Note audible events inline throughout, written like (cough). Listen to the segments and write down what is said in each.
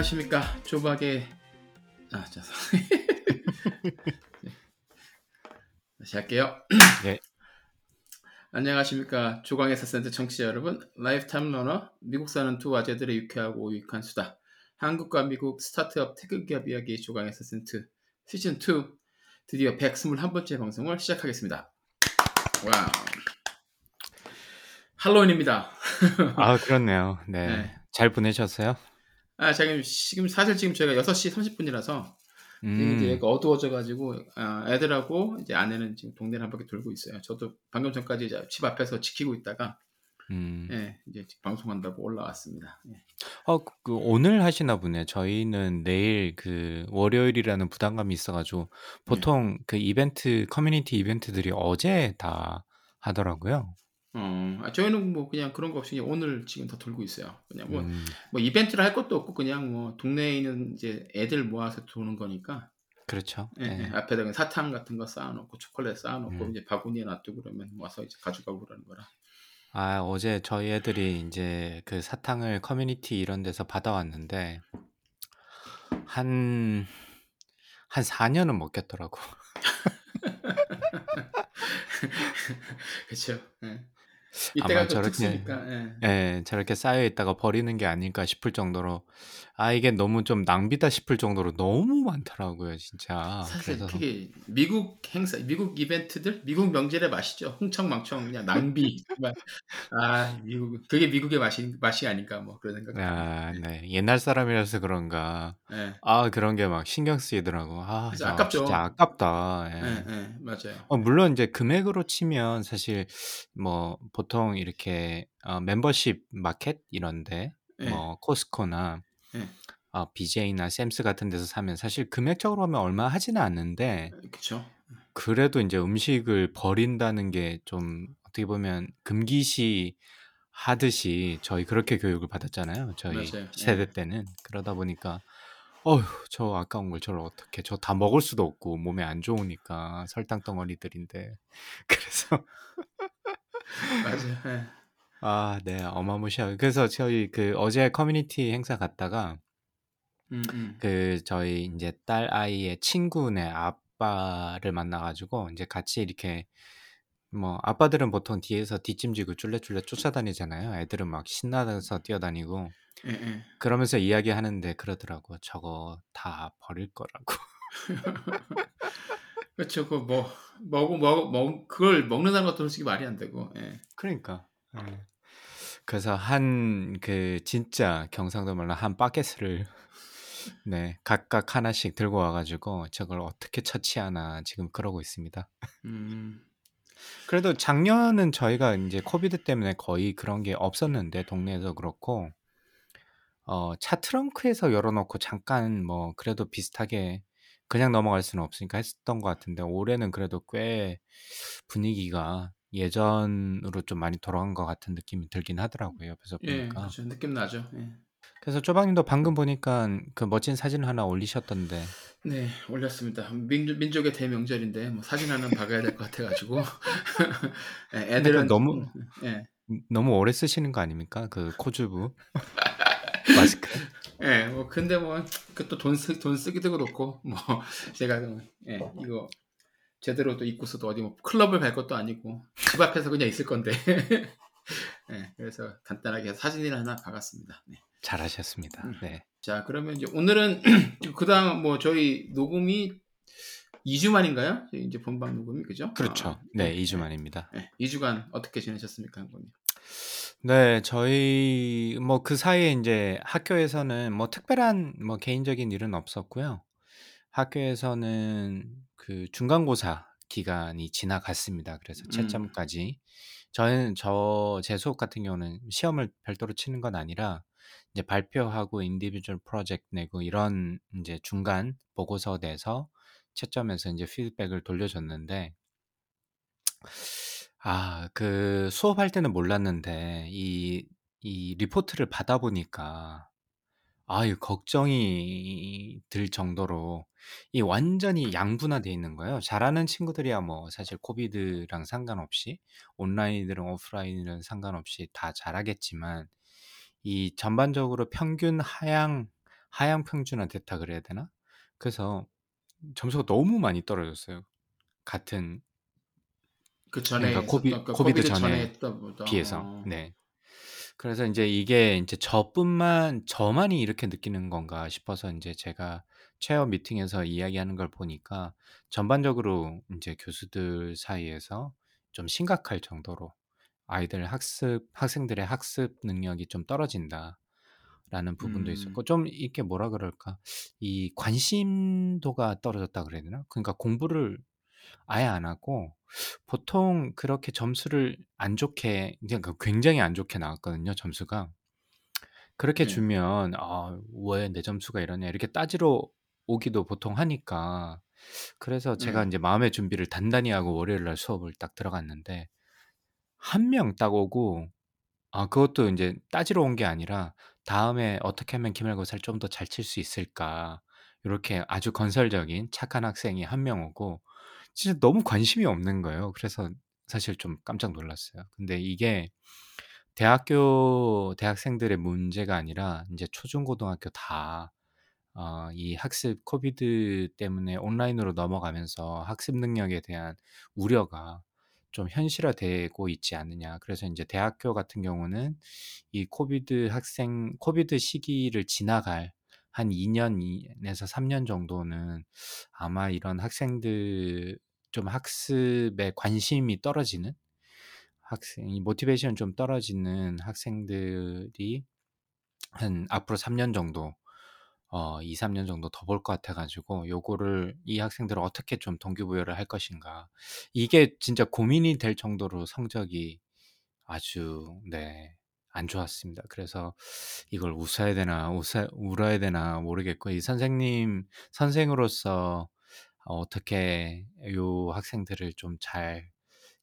안녕하십니까 조박의 아 자, 네. (laughs) 다시 할게요. (clears throat) 네. 안녕하십니까 조광의 사센터 청취자 여러분 lifetime learner 미국 사는 두 아재들의 유쾌하고 유익한 수다 한국과 미국 스타트업 tech 기업 이야기 조광의 사센트 시즌 2 드디어 121번째 방송을 시작하겠습니다. 와우 할로윈입니다. (laughs) 아, 그렇네요. 네. 네. 잘 보내셨어요? 아 지금 지금 사실 지금 저희가 6시 30분이라서 지금 이제 음, 어두워져가지고 아, 애들하고 이제 아내는 지금 동네를 한 바퀴 돌고 있어요. 저도 방금 전까지 이제 집 앞에서 지키고 있다가 음. 예, 이제 방송한다고 올라왔습니다. 예. 어, 그, 그 오늘 하시나 보네. 저희는 내일 그 월요일이라는 부담감이 있어가지고 보통 그 이벤트, 커뮤니티 이벤트들이 어제 다 하더라고요. 어, 아, 저희는 뭐 그냥 그런 거 없이 그냥 오늘 지금 다 돌고 있어요. 그냥 뭐, 음, 뭐 이벤트를 할 것도 없고 그냥 뭐 동네에 있는 이제 애들 모아서 도는 거니까 그렇죠. 예, 네. 예, 앞에다 사탕 같은 거 쌓아놓고 초콜릿 쌓아놓고 음. 이제 바구니에 놔두고 그러면 와서 이제 가져가고 그러는 거라. 아, 어제 저희 애들이 이제 그 사탕을 커뮤니티 이런 데서 받아왔는데 한, 한 4년은 먹겠더라고. (laughs) 그렇죠. 예. 아마 이때가 또 저렇게. 예. 예, 저렇게 쌓여 있다가 버리는 게 아닐까 싶을 정도로 아 이게 너무 좀 낭비다 싶을 정도로 너무 많더라고요, 진짜. 사실 그래서 그게 미국 행사, 미국 이벤트들, 미국 명절의 맛이죠. 흥청망청 그냥 낭비. (laughs) 아 미국 그게 미국의 맛이 맛이 아닌가 뭐 그런 생각. 아, 네. 옛날 사람이라서 그런가. 예, 아, 그런 게 막 신경 쓰이더라고. 아, 저 아깝죠. 진짜 아깝다. 예, 예. 예, 맞아요. 어, 물론 이제 금액으로 치면 사실 뭐 보통 이렇게 어, 멤버십 마켓 이런데 예, 뭐 코스코나 예, 어, BJ나 샘스 같은 데서 사면 사실 금액적으로 하면 얼마 하지는 않는데 그렇죠. 그래도 이제 음식을 버린다는 게 좀 어떻게 보면 금기시 하듯이 저희 그렇게 교육을 받았잖아요. 저희 맞아요. 예. 세대 때는 그러다 보니까 어휴 저 아까운 걸 저를 어떻게 저 다 먹을 수도 없고 몸에 안 좋으니까 설탕 덩어리들인데 (laughs) 그래서 맞아요. 예. 아, 네, 어마무시하고 그래서 저희 그 어제 커뮤니티 행사 갔다가 음, 음. 그 저희 이제 딸 아이의 친구네 아빠를 만나가지고 이제 같이 이렇게 뭐 아빠들은 보통 뒤에서 뒷짐지고 쫄래쫄래 쫓아다니잖아요. 애들은 막 신나서 뛰어다니고 예, 예. 그러면서 이야기하는데 그러더라고. 저거 다 버릴 거라고. (laughs) 그렇죠. 그뭐 먹고 먹, 먹 그걸 먹는다는 것도 솔직히 말이 안 되고. 예. 그러니까. 예. 그래서 한 그 진짜 경상도 말로 한 바켓을 (laughs) 네 각각 하나씩 들고 와가지고 저걸 어떻게 처치하나 지금 그러고 있습니다. 음. 그래도 작년은 저희가 이제 코비드 때문에 거의 그런 게 없었는데 동네에서 그렇고 어, 차 트렁크에서 열어놓고 잠깐 뭐 그래도 비슷하게 그냥 넘어갈 수는 없으니까 했었던 것 같은데 올해는 그래도 꽤 분위기가 예전으로 좀 많이 돌아간 것 같은 느낌이 들긴 하더라고요 옆에서 예, 보니까 그렇죠. 느낌 나죠. 예. 그래서 쪼박님도 방금 보니까 그 멋진 사진 하나 올리셨던데 네, 올렸습니다. 민, 민족의 대명절인데 뭐 사진 하나 박아야 될 것 같아가지고 (laughs) 그 애들은 너무 예, 너무 오래 쓰시는 거 아닙니까 그 코주부 (laughs) 마스크 예, 뭐 근데 뭐 그 또 돈 쓰, 돈 쓰기도 그렇고 뭐 제가 그, 예, 이거 제대로 또 입고서도 어디 뭐 클럽을 갈 것도 아니고 집 앞에서 그냥 있을 건데 예, (laughs) 그래서 간단하게 사진을 하나 박았습니다. 네. 잘하셨습니다 음. 네 자, 그러면 이제 오늘은 (clears throat) 그다음 뭐 저희 녹음이 2주 만인가요? 이제 본방 녹음이 그죠? 그렇죠 아, 네 2주 만입니다 네, 2주간 어떻게 지내셨습니까, 한번님? 네, 저희 뭐 그 사이에 이제 학교에서는 뭐 특별한 뭐 개인적인 일은 없었고요. 학교에서는 그 중간고사 기간이 지나갔습니다. 그래서 음. 채점까지. 저는 저 제 수업 같은 경우는 시험을 별도로 치는 건 아니라 이제 발표하고 individual 프로젝트 내고 이런 이제 중간 보고서 내서 채점해서 이제 피드백을 돌려줬는데 아, 그 수업할 때는 몰랐는데 이, 이 리포트를 받아 보니까 아유, 걱정이 들 정도로 이 완전히 양분화돼 있는 거예요. 잘하는 친구들이야 뭐 사실 코비드랑 상관없이 온라인이든 오프라인이든 상관없이 다 잘하겠지만 이 전반적으로 평균 하향 하향 평준화 됐다 그래야 되나? 그래서 점수가 너무 많이 떨어졌어요. 같은 그 전에 그러니까 코비 그 코비드 전에 전에. 비해서. 어. 네. 그래서 인제 이게 인제 저뿐만 저만이 이렇게 느끼는 건가 싶어서 인제 제가 체어 미팅에서 이야기하는 걸 보니까 전반적으로 인제 교수들 사이에서 좀 심각할 정도로 "아이들 학습 학생들의 학습 능력이 좀 떨어진다."라는 부분도 있었고 음. 좀 이렇게 뭐라 그럴까? 이 관심도가 떨어졌다 그래야 되나? 그러니까 공부를 아예 안 하고 보통 그렇게 점수를 안 좋게 그러니까 굉장히 안 좋게 나왔거든요, 점수가. 그렇게 네. 주면 '아 왜 내 점수가 이러냐.' 이렇게 따지러 오기도 보통 하니까 그래서 제가 네. 인제 마음의 준비를 단단히 하고 월요일 날 수업을 딱 들어갔는데 한명딱 오고 아 그것도 인제 따지러 온 게 아니라 '다음에 어떻게 하면 기말고사를 좀 더 잘 칠 수 있을까?' 요렇게 아주 건설적인 착한 학생이 한명 오고 진짜 너무 관심이 없는 거예요. 그래서 사실 좀 깜짝 놀랐어요. 근데 이게 대학교 대학생들의 문제가 아니라 인제 초중고등학교 다 어 이 학습 코비드 때문에 온라인으로 넘어가면서 학습 능력에 대한 우려가 좀 현실화되고 있지 않느냐. 그래서 인제 대학교 같은 경우는 이 COVID 학생 COVID 시기를 지나갈 한 2 년에서 3년 정도는 아마 이런 학생들 좀 학습에 관심이 떨어지는 학생 이 motivation이 좀 떨어지는 학생들이 한 앞으로 3년 정도 어 2-3년 정도 더 볼 것 같아 가지고 요거를 이 학생들을 어떻게 좀 동기부여를 할 것인가. 이게 진짜 고민이 될 정도로 성적이 아주 네 안 좋았습니다. 그래서 이걸 웃어야 되나 웃어 울어야 되나 모르겠고 이 선생님 선생으로서 어떻게 요 학생들을 좀 잘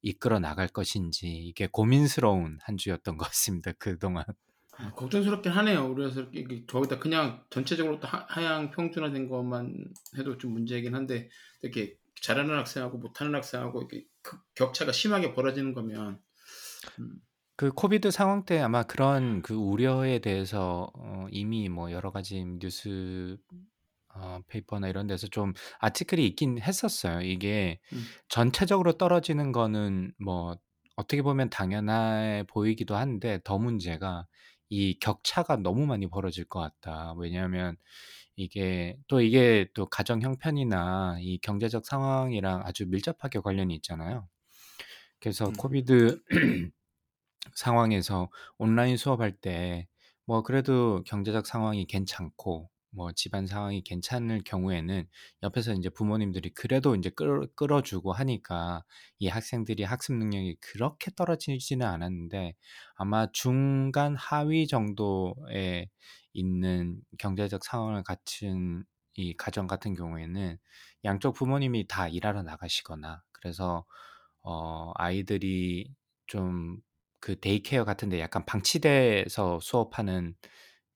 이끌어 나갈 것인지 이게 고민스러운 한 주였던 것 같습니다, 그동안. 아 걱정스럽긴 하네요. 그래서 이렇게 저기다 그냥 전체적으로 또 하 하향 평준화된 것만 해도 좀 문제이긴 한데 이렇게 잘하는 학생하고 못하는 학생하고 이렇게 그 격차가 심하게 벌어지는 거면 음 그 COVID 상황 때 아마 그런 그 우려에 대해서 어 이미 뭐 여러 가지 뉴스 어 paper나 이런 데서 좀 article이 있긴 했었어요. 이게 음 전체적으로 떨어지는 거는 뭐 어떻게 보면 당연해 보이기도 한데 더 문제가 이 격차가 너무 많이 벌어질 것 같다. 왜냐하면 이게 또 이게 또 가정 형편이나 이 경제적 상황이랑 아주 밀접하게 관련이 있잖아요. 그래서 음 코비드 (clears throat) 상황에서 온라인 수업할 때 뭐 그래도 경제적 상황이 괜찮고 뭐 집안 상황이 괜찮을 경우에는 옆에서 인제 부모님들이 그래도 인제 끌어 끌어 주고 하니까 이 학생들이 학습 능력이 그렇게 떨어지지는 않았는데 아마 중간 하위 정도에 있는 경제적 상황을 갖춘 이 가정 같은 경우에는 양쪽 부모님이 다 일하러 나가시거나 그래서 어 아이들이 좀 그 daycare 같은 데 약간 방치돼서 수업하는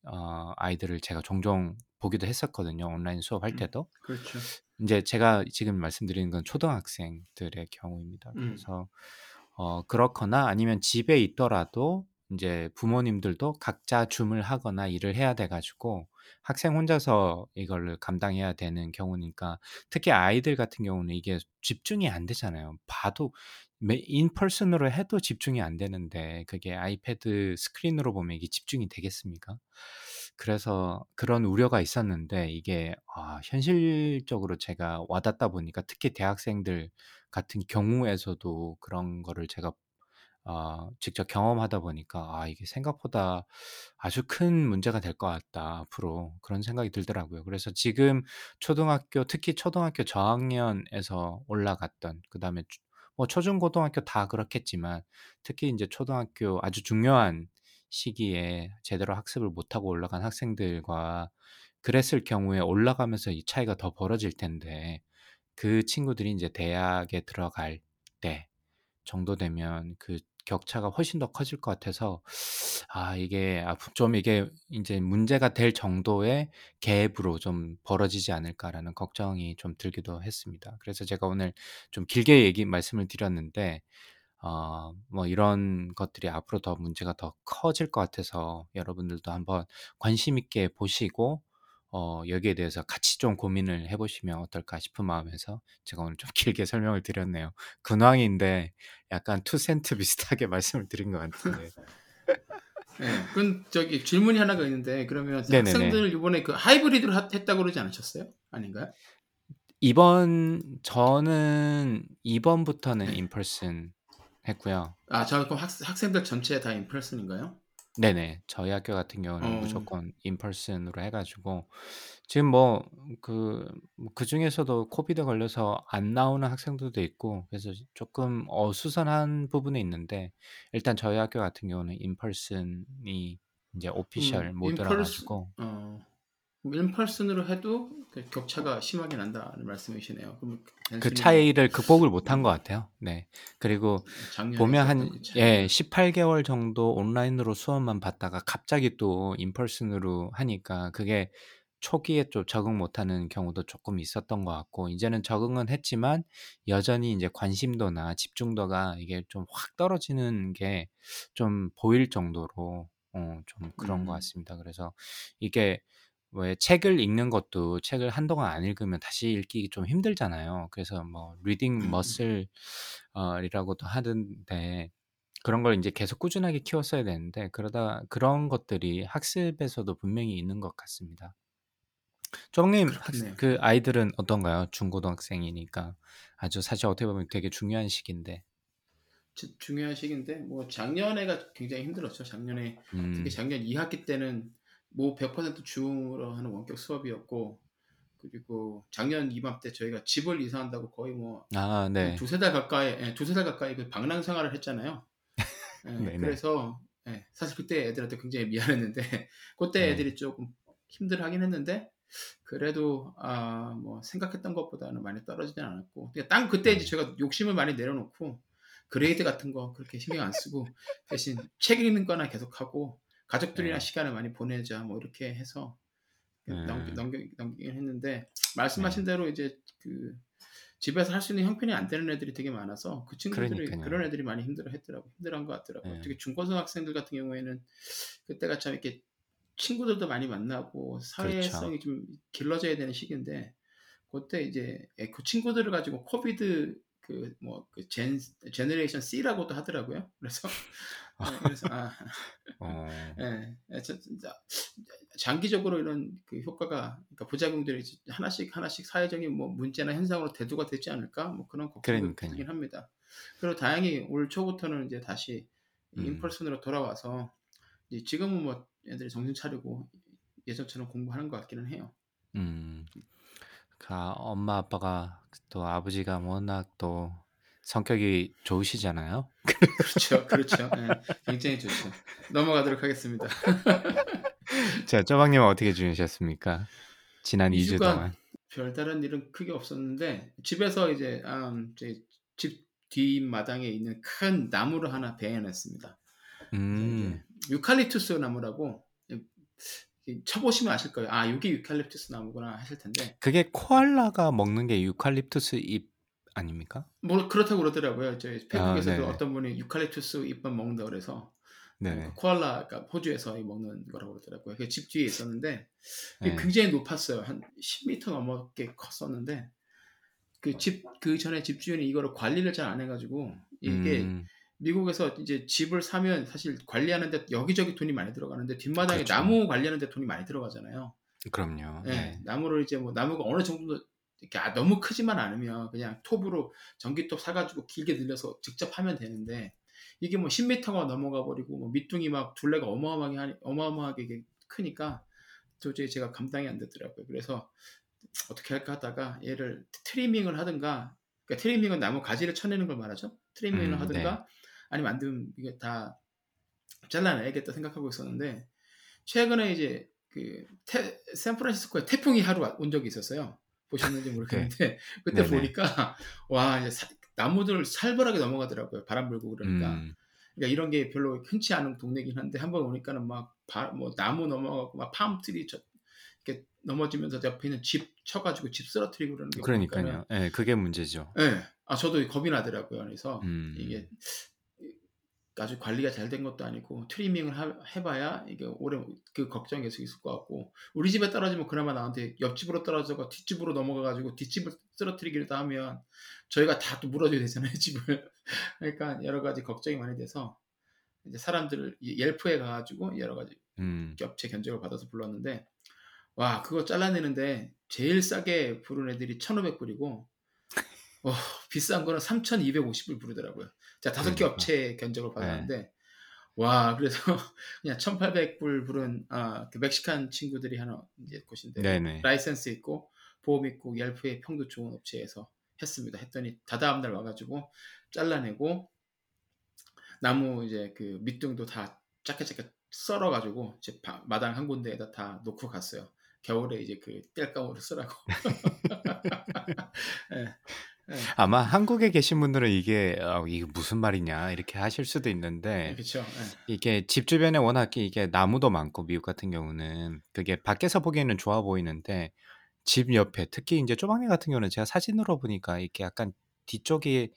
어 아이들을 제가 종종 보기도 했었거든요, 온라인 수업할 음 때도. 그렇죠. 인제 제가 지금 말씀드리는 건 초등학생들의 경우입니다. 음 그래서 어 그렇거나 아니면 집에 있더라도 인제 부모님들도 각자 Zoom을 하거나 일을 해야 돼 가지고 학생 혼자서 이거를 감당해야 되는 경우니까 특히 아이들 같은 경우는 이게 집중이 안 되잖아요. 봐도 매 인퍼슨으로 해도 집중이 안 되는데 그게 아이패드 스크린으로 보면 이게 집중이 되겠습니까? 그래서 그런 우려가 있었는데 이게 아 현실적으로 제가 와 닿다 보니까 특히 대학생들 같은 경우에서도 그런 거를 제가 어 직접 경험하다 보니까 '아 이게 생각보다 아주 큰 문제가 될 것 같다 앞으로.' 그런 생각이 들더라고요. 그래서 지금 초등학교 특히 초등학교 저학년에서 올라갔던 그 다음에 초 뭐 초중고등학교 다 그렇겠지만 특히 인제 초등학교 아주 중요한 시기에 제대로 학습을 못하고 올라간 학생들과 그랬을 경우에 올라가면서 이 차이가 더 벌어질 텐데 그 친구들이 이제 대학에 들어갈 때 정도 되면 그 격차가 훨씬 더 커질 것 같아서 아 이게 앞 좀 이게 인제 문제가 될 정도의 갭으로 좀 벌어지지 않을까라는 걱정이 좀 들기도 했습니다. 그래서 제가 오늘 좀 길게 얘기 말씀을 드렸는데 어 뭐 이런 것들이 앞으로 더 문제가 더 커질 것 같아서 여러분들도 한번 관심 있게 보시고 어 여기에 대해서 같이 좀 고민을 해 보시면 어떨까 싶은 마음에서 제가 오늘 좀 (laughs) 길게 설명을 드렸네요. 근황인데 약간 투센트 (laughs) 비슷하게 말씀을 드린 것 같은데. 예. 그럼 저기 질문이 하나가 있는데 그러면 네네네. 학생들 이번에 그 하이브리드로 하 했다고 그러지 않으셨어요? 아닌가요? 이번 저는 이번부터는 네. 인퍼슨 했고요. 아, 저 그럼 학 학생들 전체 다 인퍼슨인가요? 네네. 저희 학교 같은 경우는 어. 무조건 인퍼슨으로 해 가지고 지금 뭐그뭐 그중에서도 COVID 걸려서 안 나오는 학생들도 있고 그래서 조금 어수선한 부분이 있는데 일단 저희 학교 같은 경우는 in-person이 인제 오피셜 음 모드라 인펄스 가지고 어. in-person으로 해도 그 격차가 심하게 난다는 말씀이시네요. 그 차이를 극복을 못한 음. 것 같아요. 네. 그리고 보면 한 그. 예 18개월 정도 온라인으로 수업만 받다가 갑자기 또 in-person으로 하니까 그게 초기에 좀 적응 못하는 경우도 조금 있었던 것 같고 이제는 적응은 했지만 여전히 인제 관심도나 집중도가 이게 좀 확 떨어지는 게 좀 보일 정도로 어 좀 그런 것 음. 같습니다. 그래서 이게 왜 책을 읽는 것도 책을 한동안 안 읽으면 다시 읽기 좀 힘들잖아요. 그래서 뭐 reading muscle 어 이라고도 하던데 그런 걸 인제 계속 꾸준하게 키웠어야 되는데 그러다 그런 것들이 학습에서도 분명히 있는 것 같습니다. 그렇겠네요. 그 아이들은 어떤가요? 중고등학생이니까 아주 사실 어떻게 보면 되게 중요한 시기인데. 주 중요한 시기인데 뭐 작년에가 굉장히 힘들었죠. 작년에 특히 음. 작년 2학기 때는 뭐 100% 줌으로 하는 원격 수업이었고 그리고 작년 이맘때 저희가 집을 이사한다고 거의 뭐아한 네. 두세 달 가까이 예 두세 달 가까이 그 방랑 생활을 했잖아요. (laughs) 예 네네. 그래서 예 사실 그때 애들한테 굉장히 미안했는데 (laughs) 고때 네. 애들이 쪼금 힘들어하긴 했는데 그래도 아 뭐 생각했던 것보다는 많이 떨어지진 않았고 그냥 딱 그때 이제 네. 제가 욕심을 많이 내려놓고 그레이드 같은 거 그렇게 신경 안 쓰고 (laughs) 대신 책 읽는 거나 계속하고 가족들이랑 네. 시간을 많이 보내자 뭐 이렇게 해서 넘기 음. 넘기 넘기긴 했는데 네. 말씀하신 대로 이제 그 집에서 할 수 있는 형편이 안 되는 애들이 되게 많아서 그 친구들이 그러니깐요. 그런 애들이 많이 힘들어했더라고요. 힘들어한 것 같더라고요. 네. 특히 중고등학생들 같은 경우에는 그때가 참 이렇게 친구들도 많이 만나고 그렇죠. 사회성이 좀 길러져야 되는 시기인데 고때 이제 예그 친구들을 가지고 COVID 그 뭐 그 gen generation C라고도 하더라고요. 그래서 예 그래서 아 어. (laughs) 진짜 장기적으로 이런 그 효과가 그러니까 부작용들이 지 하나씩 하나씩 사회적인 뭐 문제나 현상으로 대두가 되지 않을까 뭐 그런 그러니깐요. 들긴 합니다. 그리고 다행히 올 초부터는 이제 다시 음. 인퍼슨으로 돌아와서 이제 지금은 뭐 애들이 정신 차리고 예전처럼 공부하는 것 같기는 해요. 음. 가 엄마 아빠가 또 아버지가 워낙 또 성격이 좋으시잖아요. (laughs) 그렇죠, 그렇죠. 예. 굉장히 좋죠. 넘어가도록 하겠습니다. (laughs) 자 쪼방님은 어떻게 지내셨습니까? 지난 2주 2주간 동안. 별다른 일은 크게 없었는데 집에서 이제 음 집 뒷마당에 있는 큰 나무를 하나. 그래서 음. 유칼립투스 나무라고 이이쳐 보시면 아실 거예요. '아 요게 유칼립투스 나무구나.' 하실 텐데 그게 코알라가 먹는 게 유칼립투스 잎 아닙니까? 뭐 그렇다고 그러더라고요. 저희 아 페이스북에서도 네네. 어떤 분이 유칼립투스 잎만 먹는다 그래서 예그 네네. 코알라 가 호주에서 이 먹는 거라고 그러더라고요. 그게 집 뒤에 있었는데 예. 굉장히 높았어요. 한 10m 넘게 컸었는데 그 집 그 전에 집주인이 이거를 관리를 잘 안 해 가지고 이게 음. 미국에서 이제 집을 사면 사실 관리하는 데 여기저기 돈이 많이 들어가는데 뒷마당에 그렇죠. 나무 관리하는 데 돈이 많이 들어가잖아요. 그럼요. 예. 네. 나무를 이제 뭐 나무가 어느 정도 이렇게 아 너무 크지만 않으면 그냥 톱으로 전기톱 사 가지고 길게 늘려서 직접 하면 되는데 이게 뭐 10m가 넘어가 버리고 뭐 밑둥이 막 둘레가 어마어마하게 어마어마하게 크니까 도저히 제가 감당이 안 되더라고요. 그래서 '어떻게 할까?' 하다가 얘를 트 trimming을 하든가 그러니까 trimming은 나무 가지를 쳐내는 걸 말하죠. trimming을 음 네. 하든가 아니면 안 되면 이게 다 잘라내야겠다 생각하고 있었는데 최근에 이제 그 태, 샌프란시스코에 태풍이 하루 온 적이 있었어요. 보셨는지 모르겠는데 (laughs) 그때 네네. 보니까 와 이제 사- 나무들 살벌하게 넘어가더라고요. 바람 불고 그러니까. 음, 그러니까 이런 게 별로 흔치 않은 동네긴 한데 한번 오니까는 막 뭐 나무 넘어가고 막 팜트리 저 이렇게 넘어지면서 옆에 있는 집 쳐가지고 집 쓰러뜨리고 그러는 게 그러니까요. 예, 그게 문제죠. 예. 아 저도 겁이 나더라고요. 그래서 음, 이게 아주 관리가 잘 된 것도 아니고 트리밍을 하- 해봐야 이게 오래 그 걱정이 계속 있을 것 같고 우리 집에 떨어지면 그나마 나한테 옆집으로 떨어져가 뒷집으로 넘어가가지고 뒷집을 쓰러뜨리기라도 하면 저희가 다 또 물어줘야 되잖아요 (laughs) 집을 그러니까 여러 가지 걱정이 많이 돼서 이제 사람들을 이 Yelp에 가가지고 여러 가지 음, 업체 견적을 받아서 불렀는데 와 그거 잘라내는데 제일 싸게 부른 애들이 1,500불이고 어, 비싼 거는 3,250불 부르더라고요. 자 다섯 개 그러니까. 업체 견적을 받았는데 와 그래서 (laughs) 그냥 1,800불 부른 아, 그 멕시칸 친구들이 하나 이제 곳인데 네네. 라이센스 있고 보험 있고 Yelp의 평도 좋은 업체에서 했습니다. 했더니 다다음 날 와가지고 잘라내고 나무 이제 그 밑둥도 다 작게 작게 썰어가지고 이제 바- 마당 한 군데에다 다 놓고 갔어요. 겨울에 이제 그 땔감으로 쓰라고. (laughs) 예, 아마 한국에 계신 분들은 이게 어, 이게 무슨 말이냐 이렇게 하실 수도 예, 있는데 그렇죠. 이게 집 주변에 워낙 이게 나무도 많고 미국 같은 경우는 그게 밖에서 보기에는 좋아 보이는데 집 옆에 특히 이제 조방내 같은 경우는 제가 사진으로 보니까 이렇게 약간 뒤쪽에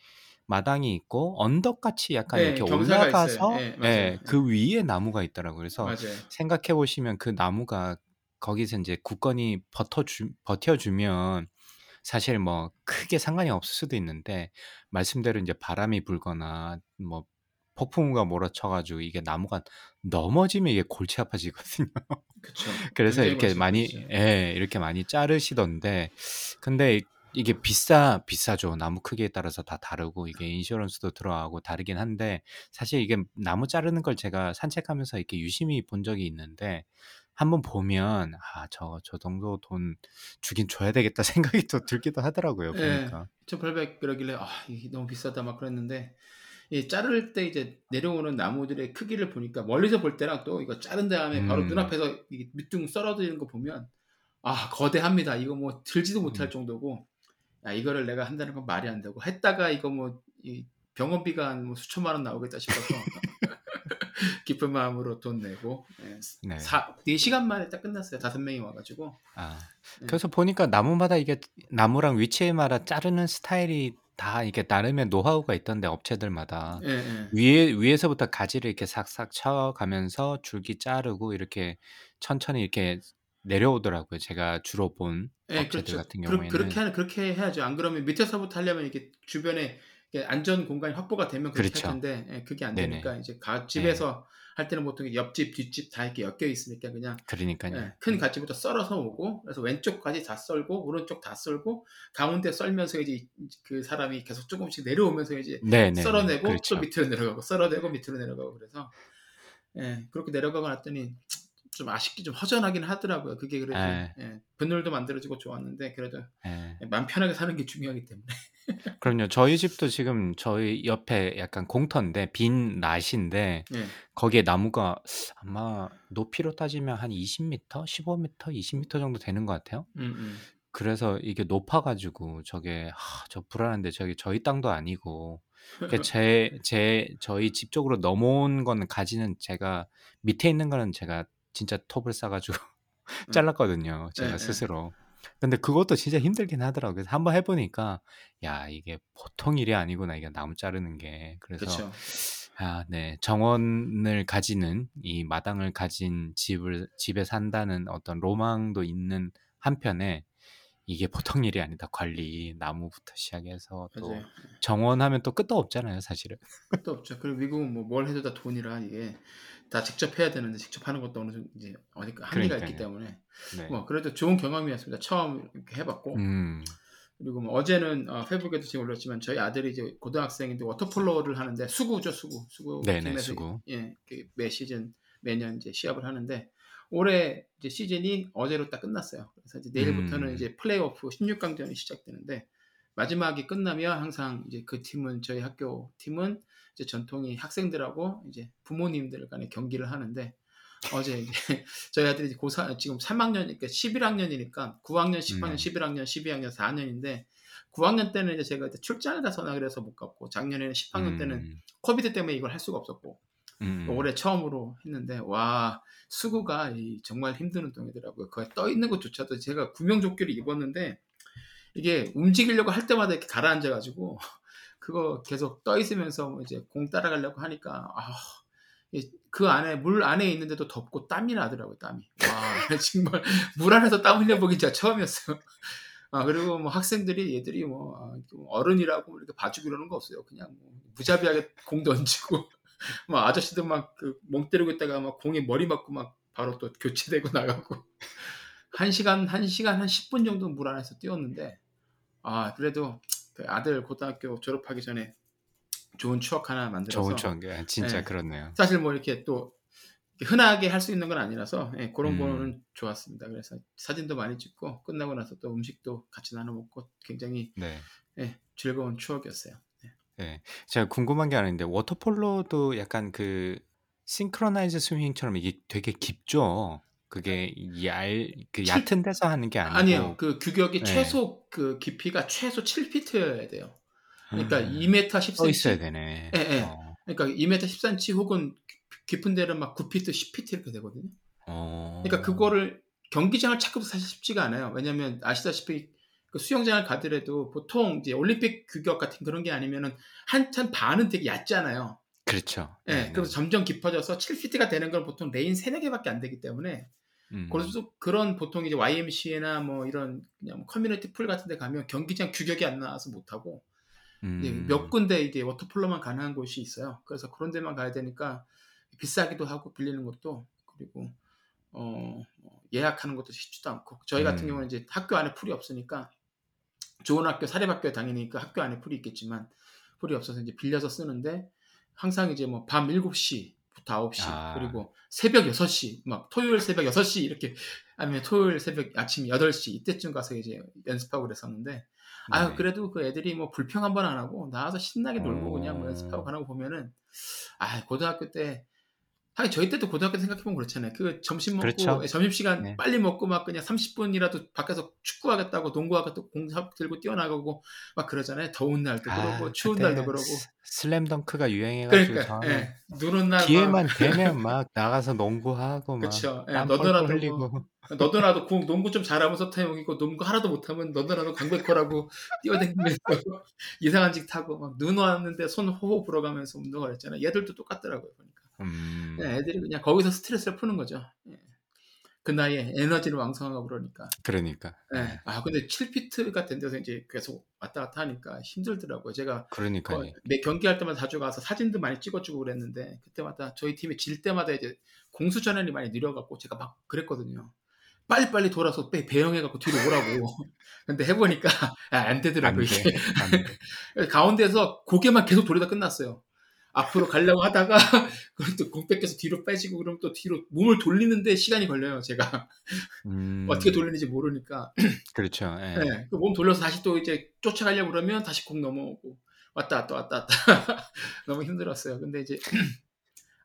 마당이 있고 언덕 같이 약간 네, 이렇게 올라가서 맞아요. 예, 그 위에 나무가 있더라고요. 그래서 맞아요. 생각해 보시면 그 나무가 거기서 이제 굳건히 버텨주, 버텨주면 사실 뭐 크게 상관이 없을 수도 있는데 말씀대로 이제 바람이 불거나 뭐 폭풍우가 몰아쳐 가지고 이게 나무가 넘어지면 이게 골치 아파지거든요. (laughs) 그렇죠. 그래서 굉장히 이렇게 많이. 예 이렇게 많이 자르시던데 근데 이게 비싸 비싸죠 나무 크기에 따라서 다 다르고 이게 인슈런스도 들어가고 다르긴 한데 사실 이게 나무 자르는 걸 제가 산책하면서 이렇게 유심히 본 적이 있는데 한번 보면 아 저 저 정도 돈 주긴 줘야 되겠다 (laughs) 생각이 또 들기도 하더라고요 예, 보니까 1,800 그러길래 아 이게 너무 비싸다 막 그랬는데 이 자를 때 이제 내려오는 나무들의 크기를 보니까 멀리서 볼 때랑 또 이거 자른 다음에 바로 음. 눈앞에서 이 밑둥 썰어지는 거 보면 아 거대합니다. 이거 뭐 들지도 못할 음. 정도고 야 이거를 내가 한다는 건 말이 안 되고 했다가 이거 뭐 이 병원비가 한 뭐 수천만 원 나오겠다 싶어서 (laughs) 기쁜 마음으로 돈 내고 예, 네. 사, 4시간 만에 딱 끝났어요. 다섯 명이 와가지고 아 네. 그래서 보니까 나무마다 이게 나무랑 위치에 마다 자르는 스타일이 다 이게 나름의 노하우가 있던데 업체들마다 예, 예. 위에 위에서부터 가지를 이렇게 싹싹 쳐가면서 줄기 자르고 이렇게 천천히 이렇게 내려오더라고요. 제가 주로 본 예, 업체들 그렇죠. 같은 경우에는 그 렇게 하는 그렇게 해야죠. 안 그러면 밑에서부터 하려면 이게 주변에 안전 공간이 확보가 되면 그렇게 그렇죠. 할 텐데 예, 그게 안 네네. 되니까 이제 가, 집에서 할 때는 보통 옆집 뒷집 다 이렇게 엮여 있으니까 그냥 그러니까요. 예, 큰 가지부터 썰어서 오고 그래서 왼쪽까지 다 썰고 오른쪽 다 썰고 가운데 썰면서 이제 이- 그 사람이 계속 조금씩 내려오면서 이제 네네. 썰어내고 그렇죠. 또 밑으로 내려가고 썰어내고 밑으로 내려가고 그래서 예, 그렇게 내려가고 났더니 좀 아쉽게 좀 허전하긴 하더라고요. 그게 그래도 예. 예, 분열도 만들어지고 좋았는데 그래도 예. 마음 편하게 사는 게 중요하기 때문에. (laughs) 그럼요. 저희 집도 지금 저희 옆에 약간 공터인데 빈 낫인데 예. 거기에 나무가 아마 높이로 따지면 한 20m, 15m, 20m 정도 되는 것 같아요. 음, 음. 그래서 이게 높아가지고 저게 하, 저 불안한데 저기 저희 땅도 아니고 그 (laughs) 제, 제 저희 집 쪽으로 넘어온 거는 가지는 제가 밑에 있는 거는 제가 진짜 톱을 싸가지고 (laughs) 잘랐거든요. 제가 네, 네. 스스로. 근데 그것도 진짜 힘들긴 하더라고요. 그래서 한번 해보니까 야 이게 보통 일이 아니구나 이게 나무 자르는 게. 그래서 그렇죠. 아, 네. 정원을 가지는 이 마당을 가진 집을 집에 산다는 어떤 로망도 있는 한편에 이게 보통 일이 아니다. 관리, 나무부터 시작해서 또 맞아요. 정원하면 또 끝도 없잖아요, 사실은. 끝도 없죠. 그리고 미국은 뭐 뭘 해도 다 돈이라 이게 다 직접 해야 되는데 직접 하는 것도 어느 정도 이제 어디까 한계가 있기. 때문에 네. 뭐 그래도 좋은 경험이었습니다. 처음 이렇게 해봤고 음, 그리고 뭐 어제는 어, 페북에도 지금 올렸지만 저희 아들이 이제 고등학생인데 워터폴로를 하는데 수구죠 수구 수구 네네, 수구. 예, 그매 시즌 매년 이제 시합을 하는데 올해 이제 시즌이 어제로 딱 끝났어요. 그래서 이제 내일부터는 음. 이제 플레이오프 16강전이 시작되는데 마지막이 끝나면 항상 이제 그 팀은 저희 학교 팀은 이제 전통이 학생들하고 이제 부모님들 간의 경기를 하는데 어제 이제 (laughs) 저희 아들이 고3 지금 3학년이니까 11학년이니까 9학년, 10학년, 음. 11학년, 12학년, 4학년인데 9학년 때는 이제 제가 출장을 가서나 그래서 못 갔고 작년에는 10학년 때는 음, 코비드 때문에 이걸 할 수가 없었고 음, 올해 처음으로 했는데 와 수구가 이 정말 힘든 운동이더라고요. 거기 떠 있는 것조차도 제가 구명조끼를 입었는데 이게 움직이려고 할 때마다 이렇게 가라앉아가지고 그거 계속 떠 있으면서 뭐 이제 공 따라가려고 하니까 아, 이- 그 안에 물 안에 있는데도 덥고 땀이 나더라고요. 땀이 와 (laughs) 정말 물 안에서 땀 흘려보기 진짜 처음이었어요. 아 그리고 뭐 학생들이 얘들이 뭐 아, 좀 어른이라고 이렇게 봐주고 이러는 거 없어요. 그냥 뭐 무자비하게 공 던지고 막 (laughs) 아저씨들 막그멍 때리고 있다가 막 공에 머리 맞고 막 바로 또 교체되고 나가고 (laughs) 한 시간 한 시간 한 10분 정도 물 안에서 뛰었는데 아 그래도 그 아들 고등학교 졸업하기 전에 좋은 추억 하나 만들어서 좋은 추억. 예, 진짜 네. 그렇네요. 사실 뭐 이렇게 또 흔하게 할 수 있는 건 아니라서 예, 그런 음. 거는 좋았습니다. 그래서 사진도 많이 찍고 끝나고 나서 또 음식도 같이 나눠 먹고 굉장히 네. 예, 즐거운 추억이었어요. 네. 제가 궁금한 게 있는데 워터폴로도 약간 그 싱크로나이즈 스위밍처럼 이게 되게 깊죠. 그게 얄, 그 칠- 얕은 데서 하는 게 아니고 아니에요. 그 규격이 네. 최소 그 깊이가 최소 7피트여야 돼요. 그러니까 음, 2m 써 있어야 10cm. 되네. 예, 예. 어, 그러니까 2m 10cm 혹은 깊은 데는 막 9피트, 10피트 이렇게 되거든요. 어. 그러니까 그거를 경기장을 찾기도 사실 쉽지가 않아요. 왜냐하면 아시다시피 그 수영장을 가더라도 보통 이제 올림픽 규격 같은 그런 게 아니면은 한 절반은 되게 얕잖아요. 그렇죠. 예, 네, 그래서 점점 깊어져서 7피트가 되는 건 보통 레인 3, 4개밖에 안 되기 때문에 음, 그래서 그런 보통 이제 YMCA나 뭐 이런 그냥 뭐 community pool 같은 데 가면 경기장 규격이 안 나와서 못 하고 음, 몇 군데 이제 water polo만 가능한 곳이 있어요. 그래서 그런 데만 가야 되니까 비싸기도 하고 빌리는 것도 그리고 어, 뭐 예약하는 것도 쉽지도 않고 저희 같은 음. 경우는 이제 학교 안에 풀이 없으니까 좋은 학교 사립학교에 당연히 그 학교 안에 풀이 있겠지만 풀이 없어서 이제 빌려서 쓰는데 항상 이제 뭐 밤 7시 부터 9시 아. 그리고 새벽 6시 막 토요일 새벽 6시 이렇게 아니면 토요일 새벽 아침 8시 이때쯤 가서 이제 연습하고 그랬었는데 네. 그래도 그 애들이 뭐 불평 한 번 안 하고 나와서 신나게 놀고 어. 그냥 뭐 연습하고 가는 거 보면은 아 고등학교 때 하긴 저희 때도 고등학교 생각해보면 그렇잖아요. 그 점심 먹고 그렇죠. 예, 점심시간 네. 빨리 먹고 막 그냥 30분이라도 밖에서 축구하겠다고 농구하겠다고 공 들고 뛰어나가고 막 그러잖아요. 더운 날도 그러고 추운 날도 그러고 스- 슬램덩크가 유행해가지고 그러니까 예, 눈온 날 기회만 되면 (laughs) 막 나가서 농구하고 막 그쵸. 예, 땀 너도나도 뭐 흘리고 너도나도 공 농구 좀 잘하면 서태용이고 농구 하나도 못하면 너도나도 강백호라고 (laughs) 뛰어다니면서 (laughs) 이상한 짓 타고 막 눈 왔는데 손 호호 불어가면서 운동을 했잖아요. 얘들도 똑같더라고요 보니까. 음, 네, 애들이 그냥 거기서 스트레스를 푸는 거죠. 예. 그 나이에 에너지를 왕성하고 그러니까. 그러니까 예. 네. 아 근데 7피트가 된 데서 이제 계속 왔다 갔다 하니까 힘들더라고요. 제가 그러니까요. 거의 매 경기할 때마다 자주 가서 사진도 많이 찍어주고 그랬는데 그때마다 저희 팀이 질 때마다 이제 공수 전환이 많이 느려갖고 제가 막 그랬거든요. 빨리빨리 돌아서 배, 배영해갖고 뒤로 오라고. (laughs) 근데 해보니까 (laughs) 아, 안안 되더라고요. 돼, 이게. 안 돼. (laughs) 가운데서 고개만 계속 돌리다 끝났어요. 앞으로 가려고 하다가 (laughs) 그럼 또공 뺏겨서 뒤로 빼지고 그럼 또 뒤로 몸을 돌리는데 시간이 걸려요. 제가 음, 어떻게 돌리는지 모르니까 (clears throat) 그렇죠. 예. 네, 그몸 돌려서 다시 또 이제 쫓아가려고 그러면 다시 공 넘어오고 왔다 왔다 왔다 왔다 (laughs) 너무 힘들었어요. 근데 이제 (clears throat)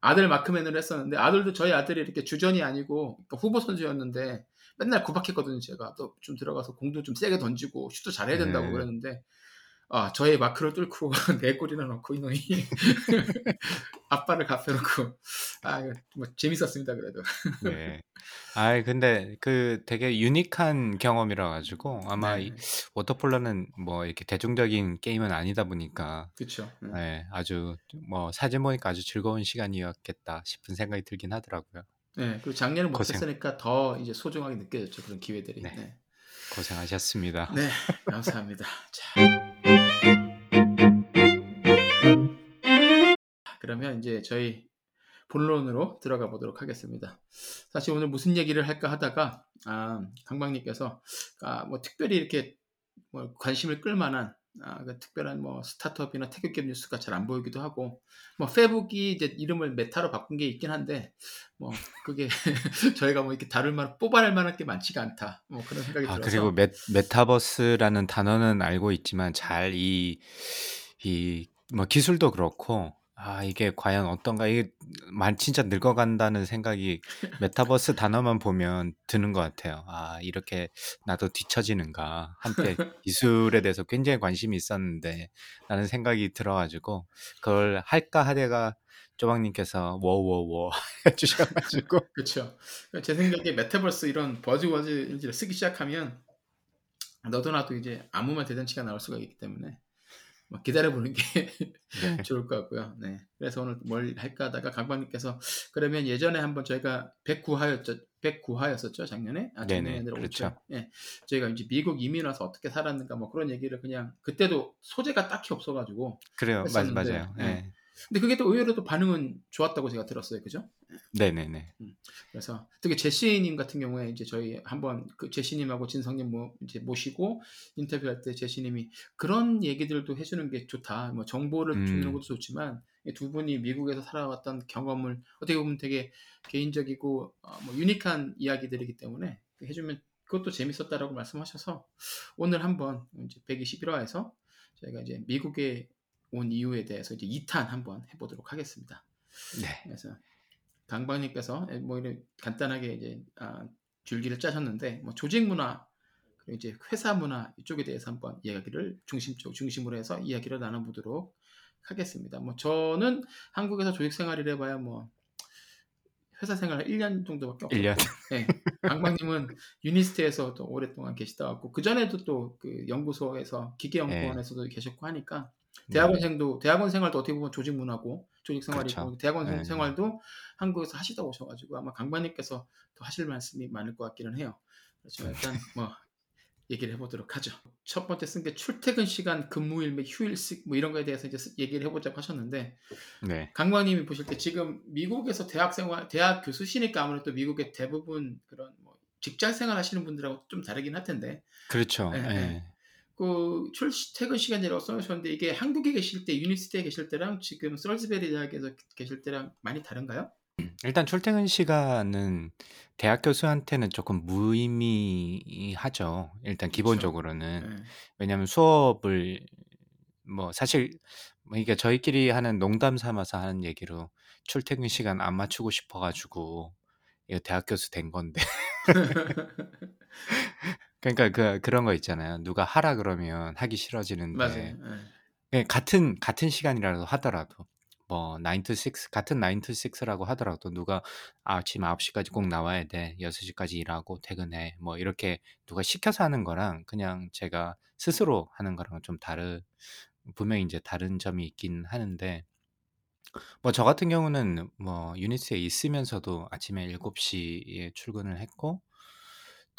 아들 마크맨으로 했었는데 아들도 저희 아들이 이렇게 주전이 아니고 그러니까 후보 선수였는데 맨날 구박했거든요. 제가 또 좀 들어가서 공도 좀 세게 던지고 슛도 잘해야 된다고 네. 그랬는데 아 저의 마크를 뚫고 (laughs) 네 골이나 넣고 이놈이 (laughs) 아빠를 갚여놓고 아 뭐 재밌었습니다 그래도 (laughs) 네. 아, 근데 그 되게 유니크한 경험이라 가지고 아마 이 네, 워터폴로는 뭐 이렇게 대중적인 게임은 아니다 보니까 그렇죠. 네, 아주 뭐 사진 보니까 아주 즐거운 시간이었겠다 싶은 생각이 들긴 하더라고요. 네, 그리고 작년에. 못했으니까 더 이제 소중하게 느껴졌죠 그런 기회들이. 네. 네. 고생하셨습니다. 네, 감사합니다. 자. 그러면 이제 저희 본론으로 들어가 보도록 하겠습니다. 사실 오늘 무슨 얘기를 할까 하다가 아, 강박님께서 아, 뭐 특별히 이렇게 뭐 관심을 끌만한 아, 그 특별한 뭐 스타트업이나 테크기업 뉴스가 잘 안 보이기도 하고 뭐 페북이 이제 이름을 메타로 바꾼 게 있긴 한데 뭐 그게 (laughs) 저희가 뭐 이렇게 다룰 만 뽑아낼 만한 게 많지가 않다. 뭐 그런 생각이 아, 들어서 그리고 메, 메타버스라는 단어는 알고 있지만 잘 이, 이, 뭐 기술도 그렇고, 아, 이게 과연 어떤가, 이게 만 진짜 늙어간다는 생각이 메타버스 단어만 보면 드는 것 같아요. 아, 이렇게 나도 뒤처지는가. 한때 (laughs) 기술에 대해서 굉장히 관심이 있었는데, 라는 생각이 들어가지고, 그걸 할까 하다가 조박님께서 워워워 (laughs) 해주셔가지고, (laughs) 그렇죠. 제 생각에 메타버스 이런 버즈워즈를 쓰기 시작하면 너도 나도 이제 아무 말 대잔치가 나올 수가 있기 때문에 뭐 기다려보는 게 네. (laughs) 좋을 것 같고요. 네. 그래서 오늘 뭘 할까 하다가 강박님께서 그러면 예전에 한번 저희가 109화였죠. 109화였었죠. 작년에. 아, 네네, 아니라 그렇죠. 예. 저희가 이제 미국 이민 와서 어떻게 살았는가 뭐 그런 얘기를 그냥 그때도 소재가 딱히 없어가지고 그래요, 맞, 맞아요. 네. 네. 근데 그게 또 의외로 또 반응은 좋았다고 제가 들었어요. 그죠? 네네네. 그래서 특히 제시님 같은 경우에 이제 저희 한번 그 제시님하고 진성님 모, 이제 모시고 인터뷰할 때 제시님이 그런 얘기들도 해주는 게 좋다. 뭐 정보를 음. 주는 것도 좋지만 이두 분이 미국에서 살아왔던 경험을 어떻게 보면 되게 개인적이고 어, 뭐 유니크한 이야기들이기 때문에 해주면 그것도 재밌었다라고 말씀하셔서 오늘 한번 이제 121화에서 저희가 이제 미국에 온 이유에 대해서 이제 2탄 한번 해보도록 하겠습니다. 네. 그래서 강박님께서 뭐 이런 간단하게 이제 아, 줄기를 짜셨는데 뭐 조직 문화 그리고 이제 회사 문화 이쪽에 대해서 한번 이야기를 중심적 중심으로 해서 이야기를 나눠보도록 하겠습니다. 뭐 저는 한국에서 조직 생활을 해봐야 뭐 회사 생활 1년 정도밖에 없고 1년. 네. 강박님은 유니스트에서 또 오랫동안 계시다 왔고 그 전에도 또 그 연구소에서 기계연구원에서도 계셨고 하니까 대학원생도 대학원 생활도 어떻게 보면 조직 문화고 조직 생활이고 그렇죠. 대학원 네. 생활도 한국에서 하시다 오셔가지고 아마 강반님께서 더 하실 말씀이 많을 것 같기는 해요. 그래서 일단 뭐 (laughs) 얘기를 해보도록 하죠. 첫 번째 쓴 게 출퇴근 시간, 근무일, 및 휴일식 뭐 이런 거에 대해서 이제 쓰- 얘기를 해보자고 하셨는데 네. 강광님이 보실 때 지금 미국에서 대학 생활, 대학 교수시니까 아무래도 미국의 대부분 그런 뭐 직장 생활 하시는 분들하고 좀 다르긴 할 텐데 그렇죠. 네, 예. 네. 그 출퇴근 시간이라고 써주셨는데 이게 한국에 계실 때 UNIST에 계실 때랑 지금 Salisbury 대학에서 계실 때랑 많이 다른가요? 일단 출퇴근 시간은 대학 교수한테는 조금 무의미하죠. 일단 그렇죠. 기본적으로는. 네. 왜냐하면 수업을 뭐 사실 뭐 이게 저희끼리 하는 농담 삼아서 하는 얘기로 출퇴근 시간 안 맞추고 싶어가지고 이거 대학 교수 된 건데. (laughs) (laughs) 그러니까 그 그런 거 있잖아요. 누가 하라 그러면 하기 싫어지는데 맞아요. 네. 예, 같은 같은 시간이라도 하더라도 뭐 9 to 6 같은 9 to 6라고 하더라도 누가 아침 9시까지 꼭 나와야 돼. 6시까지 일하고 퇴근해. 뭐 이렇게 누가 시켜서 하는 거랑 그냥 제가 스스로 하는 거랑은 좀 다른 분명히 이제 다른 점이 있긴 하는데 뭐 저 같은 경우는 뭐 유니스에 있으면서도 아침에 7시에 출근을 했고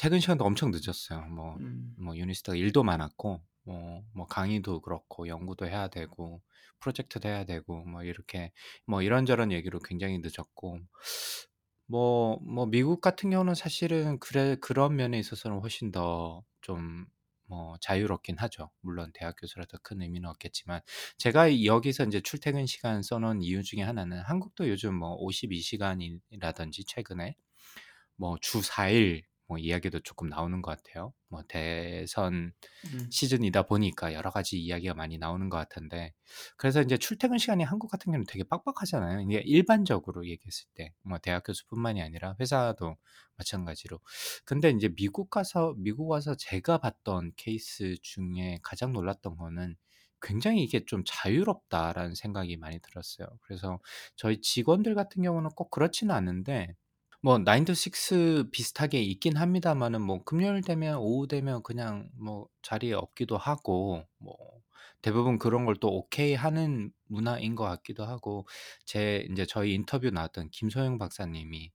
퇴근 시간도 엄청 늦었어요. 뭐 음. 뭐 유니스트가 일도 많았고 뭐, 뭐 강의도 그렇고 연구도 해야 되고 프로젝트도 해야 되고 뭐 이렇게 뭐 이런저런 얘기로 굉장히 늦었고 뭐 뭐 미국 같은 경우는 사실은 그래 그런 면에 있어서는 훨씬 더좀 뭐 자유롭긴 하죠. 물론 대학 교수라서 큰 의미는 없겠지만 제가 여기서 이제 출퇴근 시간 써놓은 이유 중에 하나는 한국도 요즘 뭐 52시간이라든지 최근에 뭐 주 4일 뭐 이야기도 조금 나오는 것 같아요. 뭐 대선 음. 시즌이다 보니까 여러 가지 이야기가 많이 나오는 것 같은데 그래서 이제 출퇴근 시간이 한국 같은 경우는 되게 빡빡하잖아요. 이게 일반적으로 얘기했을 때 뭐 대학 교수뿐만이 아니라 회사도 마찬가지로. 근데 이제 미국 가서 미국 와서 제가 봤던 케이스 중에 가장 놀랐던 거는 굉장히 이게 좀 자유롭다라는 생각이 많이 들었어요. 그래서 저희 직원들 같은 경우는 꼭 그렇지는 않은데 뭐 9 to 6 비슷하게 있긴 합니다만은 뭐 금요일 되면 오후 되면 그냥 뭐 자리에 없기도 하고 뭐 대부분 그런 걸 또 오케이 하는 문화인 것 같기도 하고 제 이제 저희 인터뷰 나왔던 김소영 박사님이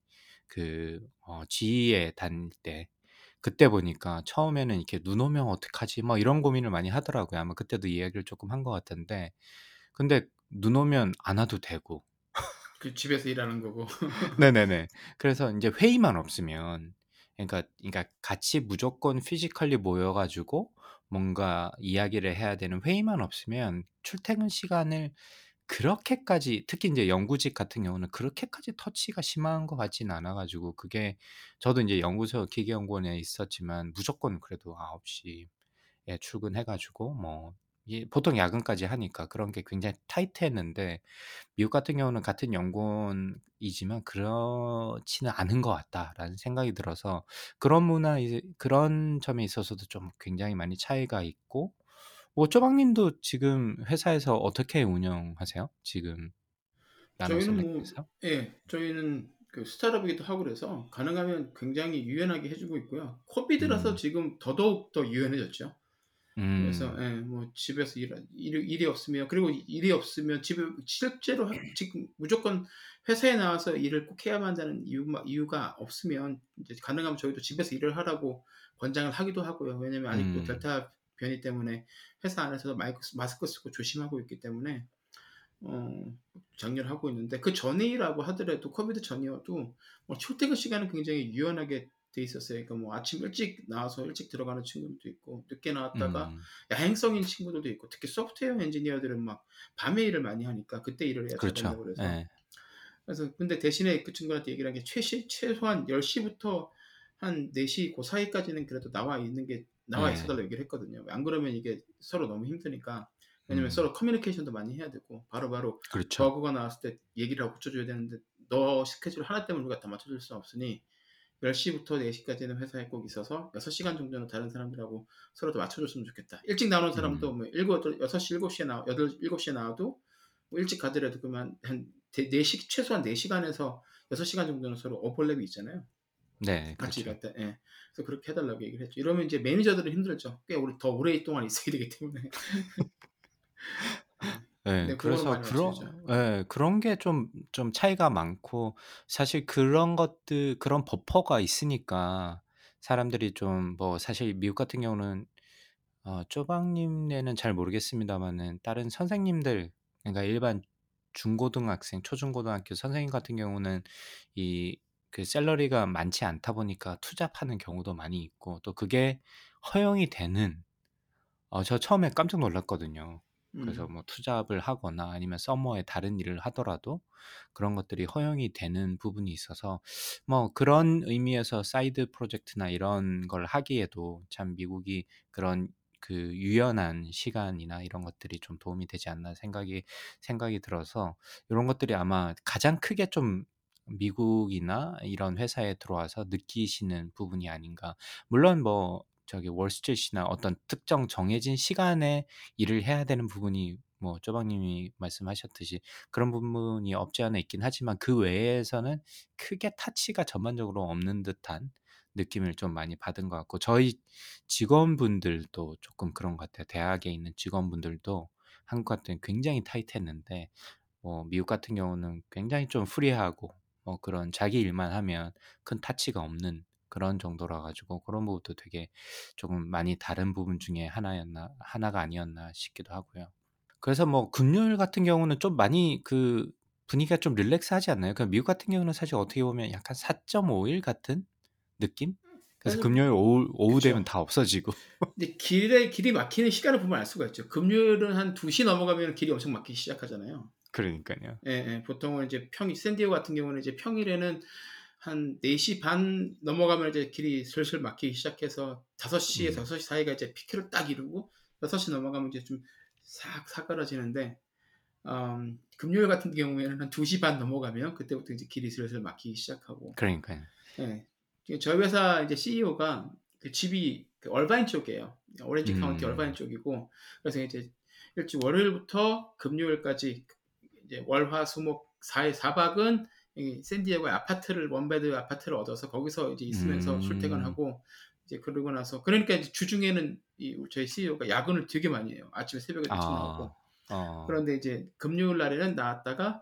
그 어, 지휘에 다닐 때 그때 보니까 처음에는 이렇게 눈 오면 어떡하지? 뭐 이런 고민을 많이 하더라고요. 아마 그때도 이야기를 조금 한것 같은데 근데 눈 오면 안 와도 되고 그 집에서 일하는 거고. (laughs) 네네네. 그래서 이제 회의만 없으면 그러니까 그러니까 같이 무조건 physically 모여 가지고 뭔가 이야기를 해야 되는 회의만 없으면 출퇴근 시간을 그렇게까지 특히 인제 연구직 같은 경우는 그렇게까지 터치가 심한 것 같지는 않아 가지고 그게 저도 인제 연구소 기계연구원에 있었지만 무조건 그래도 9:00에 출근해 가지고 뭐 이 보통 야근까지 하니까 그런 게 굉장히 타이트했는데 미국 같은 경우는 같은 연구원이지만 '그렇지는 않은 것 같다.'라는 생각이 들어서 그런 문화 이제 그런 점에 있어서도 좀 굉장히 많이 차이가 있고 뭐 쪼박 님도 지금 회사에서 어떻게 운영하세요? 지금 저희는 뭐 셀렉트에서? 예. 저희는 그 스타트업이기도 하고 그래서 가능하면 굉장히 유연하게 해 주고 있고요. 코비드라서 음. 지금 더더욱 더 유연해졌죠. 그래서 음. 예뭐 집에서 일 일이 일이 없으면 그리고 일이 없으면 집에 실제로 하 지금 무조건 회사에 나와서 일을 꼭 해야만 한다는 이유마 이유가 없으면 인제 가능하면 저희도 집에서 일을 하라고 권장을 하기도 하고요. 왜냐면 아직도 음. 델타 변이 때문에 회사 안에서도 마이크 쓰 마스크 쓰고 조심하고 있기 때문에 어 장려를 하고 있는데 그 전이라고 하더라도 코비드 전이어도 뭐 출퇴근 시간은 굉장히 유연하게 돼 있었어요. 그러니까 뭐 아침 일찍 나와서 일찍 들어가는 친구들도 있고 늦게 나왔다가 음. 야행성인 친구들도 있고 특히 소프트웨어 엔지니어들은 막 밤에 일을 많이 하니까 그때 일을 해야 그렇죠. 그래서 예. 그래서 근데 대신에 그 친구한테 얘기를 한 게 최시 최소한 10:00 부터 한4:00고 사이까지는 그래도 나와 있는 게 나와 있어 예. 달라고 얘기를 했거든요. 안 그러면 이게 서로 너무 힘드니까. 왜냐면 음. 서로 커뮤니케이션도 많이 해야 되고 바로바로 그렇죠. 버그가 나왔을 때 얘기를 하고 고쳐 줘야 되는데 너 스케줄 하나 때문에 우리가 다 맞춰 줄 수는 없으니 10:00 부터 4:00 까지는 회사에 꼭 있어서 6 시간 정도는 다른 사람들하고 서로 더 맞춰 줬으면 좋겠다. 일찍 나오는 사람도 음. 뭐 일곱 여덟 6:00 7:00에 나와 여덟 7:00에 나와도 뭐 일찍 가더라도 그러면 한대4 최소한 4 시간에서 6 시간 정도는 서로 오버랩이 있잖아요. 네. 같이 그렇죠. 일할 때. 예. 그래서 그렇게 해 달라고 얘기를 했죠. 이러면 이제 매니저들은 힘들죠. 꽤 오래 더 오랫동안 있어야 되기 때문에. (laughs) 예. 예. 네 그래서 많이 그런. 예 그런 게 좀 좀 차이가 많고 사실 그런 것들 그런 버퍼가 있으니까 사람들이 좀 뭐 사실 미국 같은 경우는 어 쪼박 님네는 잘 모르겠습니다마는 다른 선생님들 그러니까 일반 중고등학생, 초중고등학교 선생님 같은 경우는 이 그 샐러리가 많지 않다 보니까 투잡하는 경우도 많이 있고 또 그게 허용이 되는 어 저 처음에 깜짝 놀랐거든요. 그래서 음. 뭐 투잡을 하거나 아니면 summer에 다른 일을 하더라도 그런 것들이 허용이 되는 부분이 있어서 뭐 그런 의미에서 side project나 이런 걸 하기에도 참 미국이 그런 그 유연한 시간이나 이런 것들이 좀 도움이 되지 않나 생각이 생각이 들어서 요런 것들이 아마 가장 크게 좀 미국이나 이런 회사에 들어와서 느끼시는 부분이 아닌가. 물론 뭐 저기 월스트리트나 어떤 특정 정해진 시간에 일을 해야 되는 부분이 뭐 쪼박 님이 말씀하셨듯이 그런 부분이 없지 않아 있긴 하지만 그 외에서는 크게 터치가 전반적으로 없는 듯한 느낌을 좀 많이 받은 것 같고 저희 직원분들도 쪼끔 그런 것 같아요. 대학에 있는 직원분들도 한국 같은 굉장히 타이트했는데 뭐 미국 같은 경우는 굉장히 좀 프리하고 뭐 그런 자기 일만 하면 큰 터치가 없는 그런 정도라 가지고 그런 부분도 되게 조금 많이 다른 부분 중에 하나였나 하나가 아니었나 싶기도 하고요. 그래서 뭐 금요일 같은 경우는 좀 많이 그 분위기가 좀 릴렉스하지 않나요? 그 미국 같은 경우는 사실 어떻게 보면 약간 4.5일 같은 느낌? 그래서 사실 금요일 오후 오후 되면 그쵸. 다 없어지고. (laughs) 근데 길에 길이 막히는 시간을 보면 알 수가 있죠. 금요일은 한2:00 넘어가면 길이 엄청 막히기 시작하잖아요. 그러니깐요. 예 예. 보통은 이제 평일 샌디에고 같은 경우는 이제 평일에는 한4:30 넘어가면 이제 길이 슬슬 막히기 시작해서 5:00 에서 음. 6:00 사이가 이제 피크를 딱 이루고 6:00 넘어가면 이제 좀 싹 사그라지는데 음 금요일 같은 경우에는 한2:30 넘어가면 그때부터 이제 길이 슬슬 막히기 시작하고. 그러니까요. 예. 그 저희 회사 이제 CEO가 그 집이 그 얼바인 쪽이에요. 오렌지 카운티 얼바인 음. 쪽이고 그래서 이제 일찍 월요일부터 금요일까지 이제 월, 화, 수, 목 4일 4 박은 이 샌디에고에 아파트를 원베드 아파트를 얻어서 거기서 이제 있으면서 음. 출퇴근하고 이제 그러고 나서 그러니까 이제 주중에는 이 저희 CEO가 야근을 되게 많이 해요. 아침에 새벽에 일찍 나오고. 아. 어. 그런데 이제 금요일 날에는 나왔다가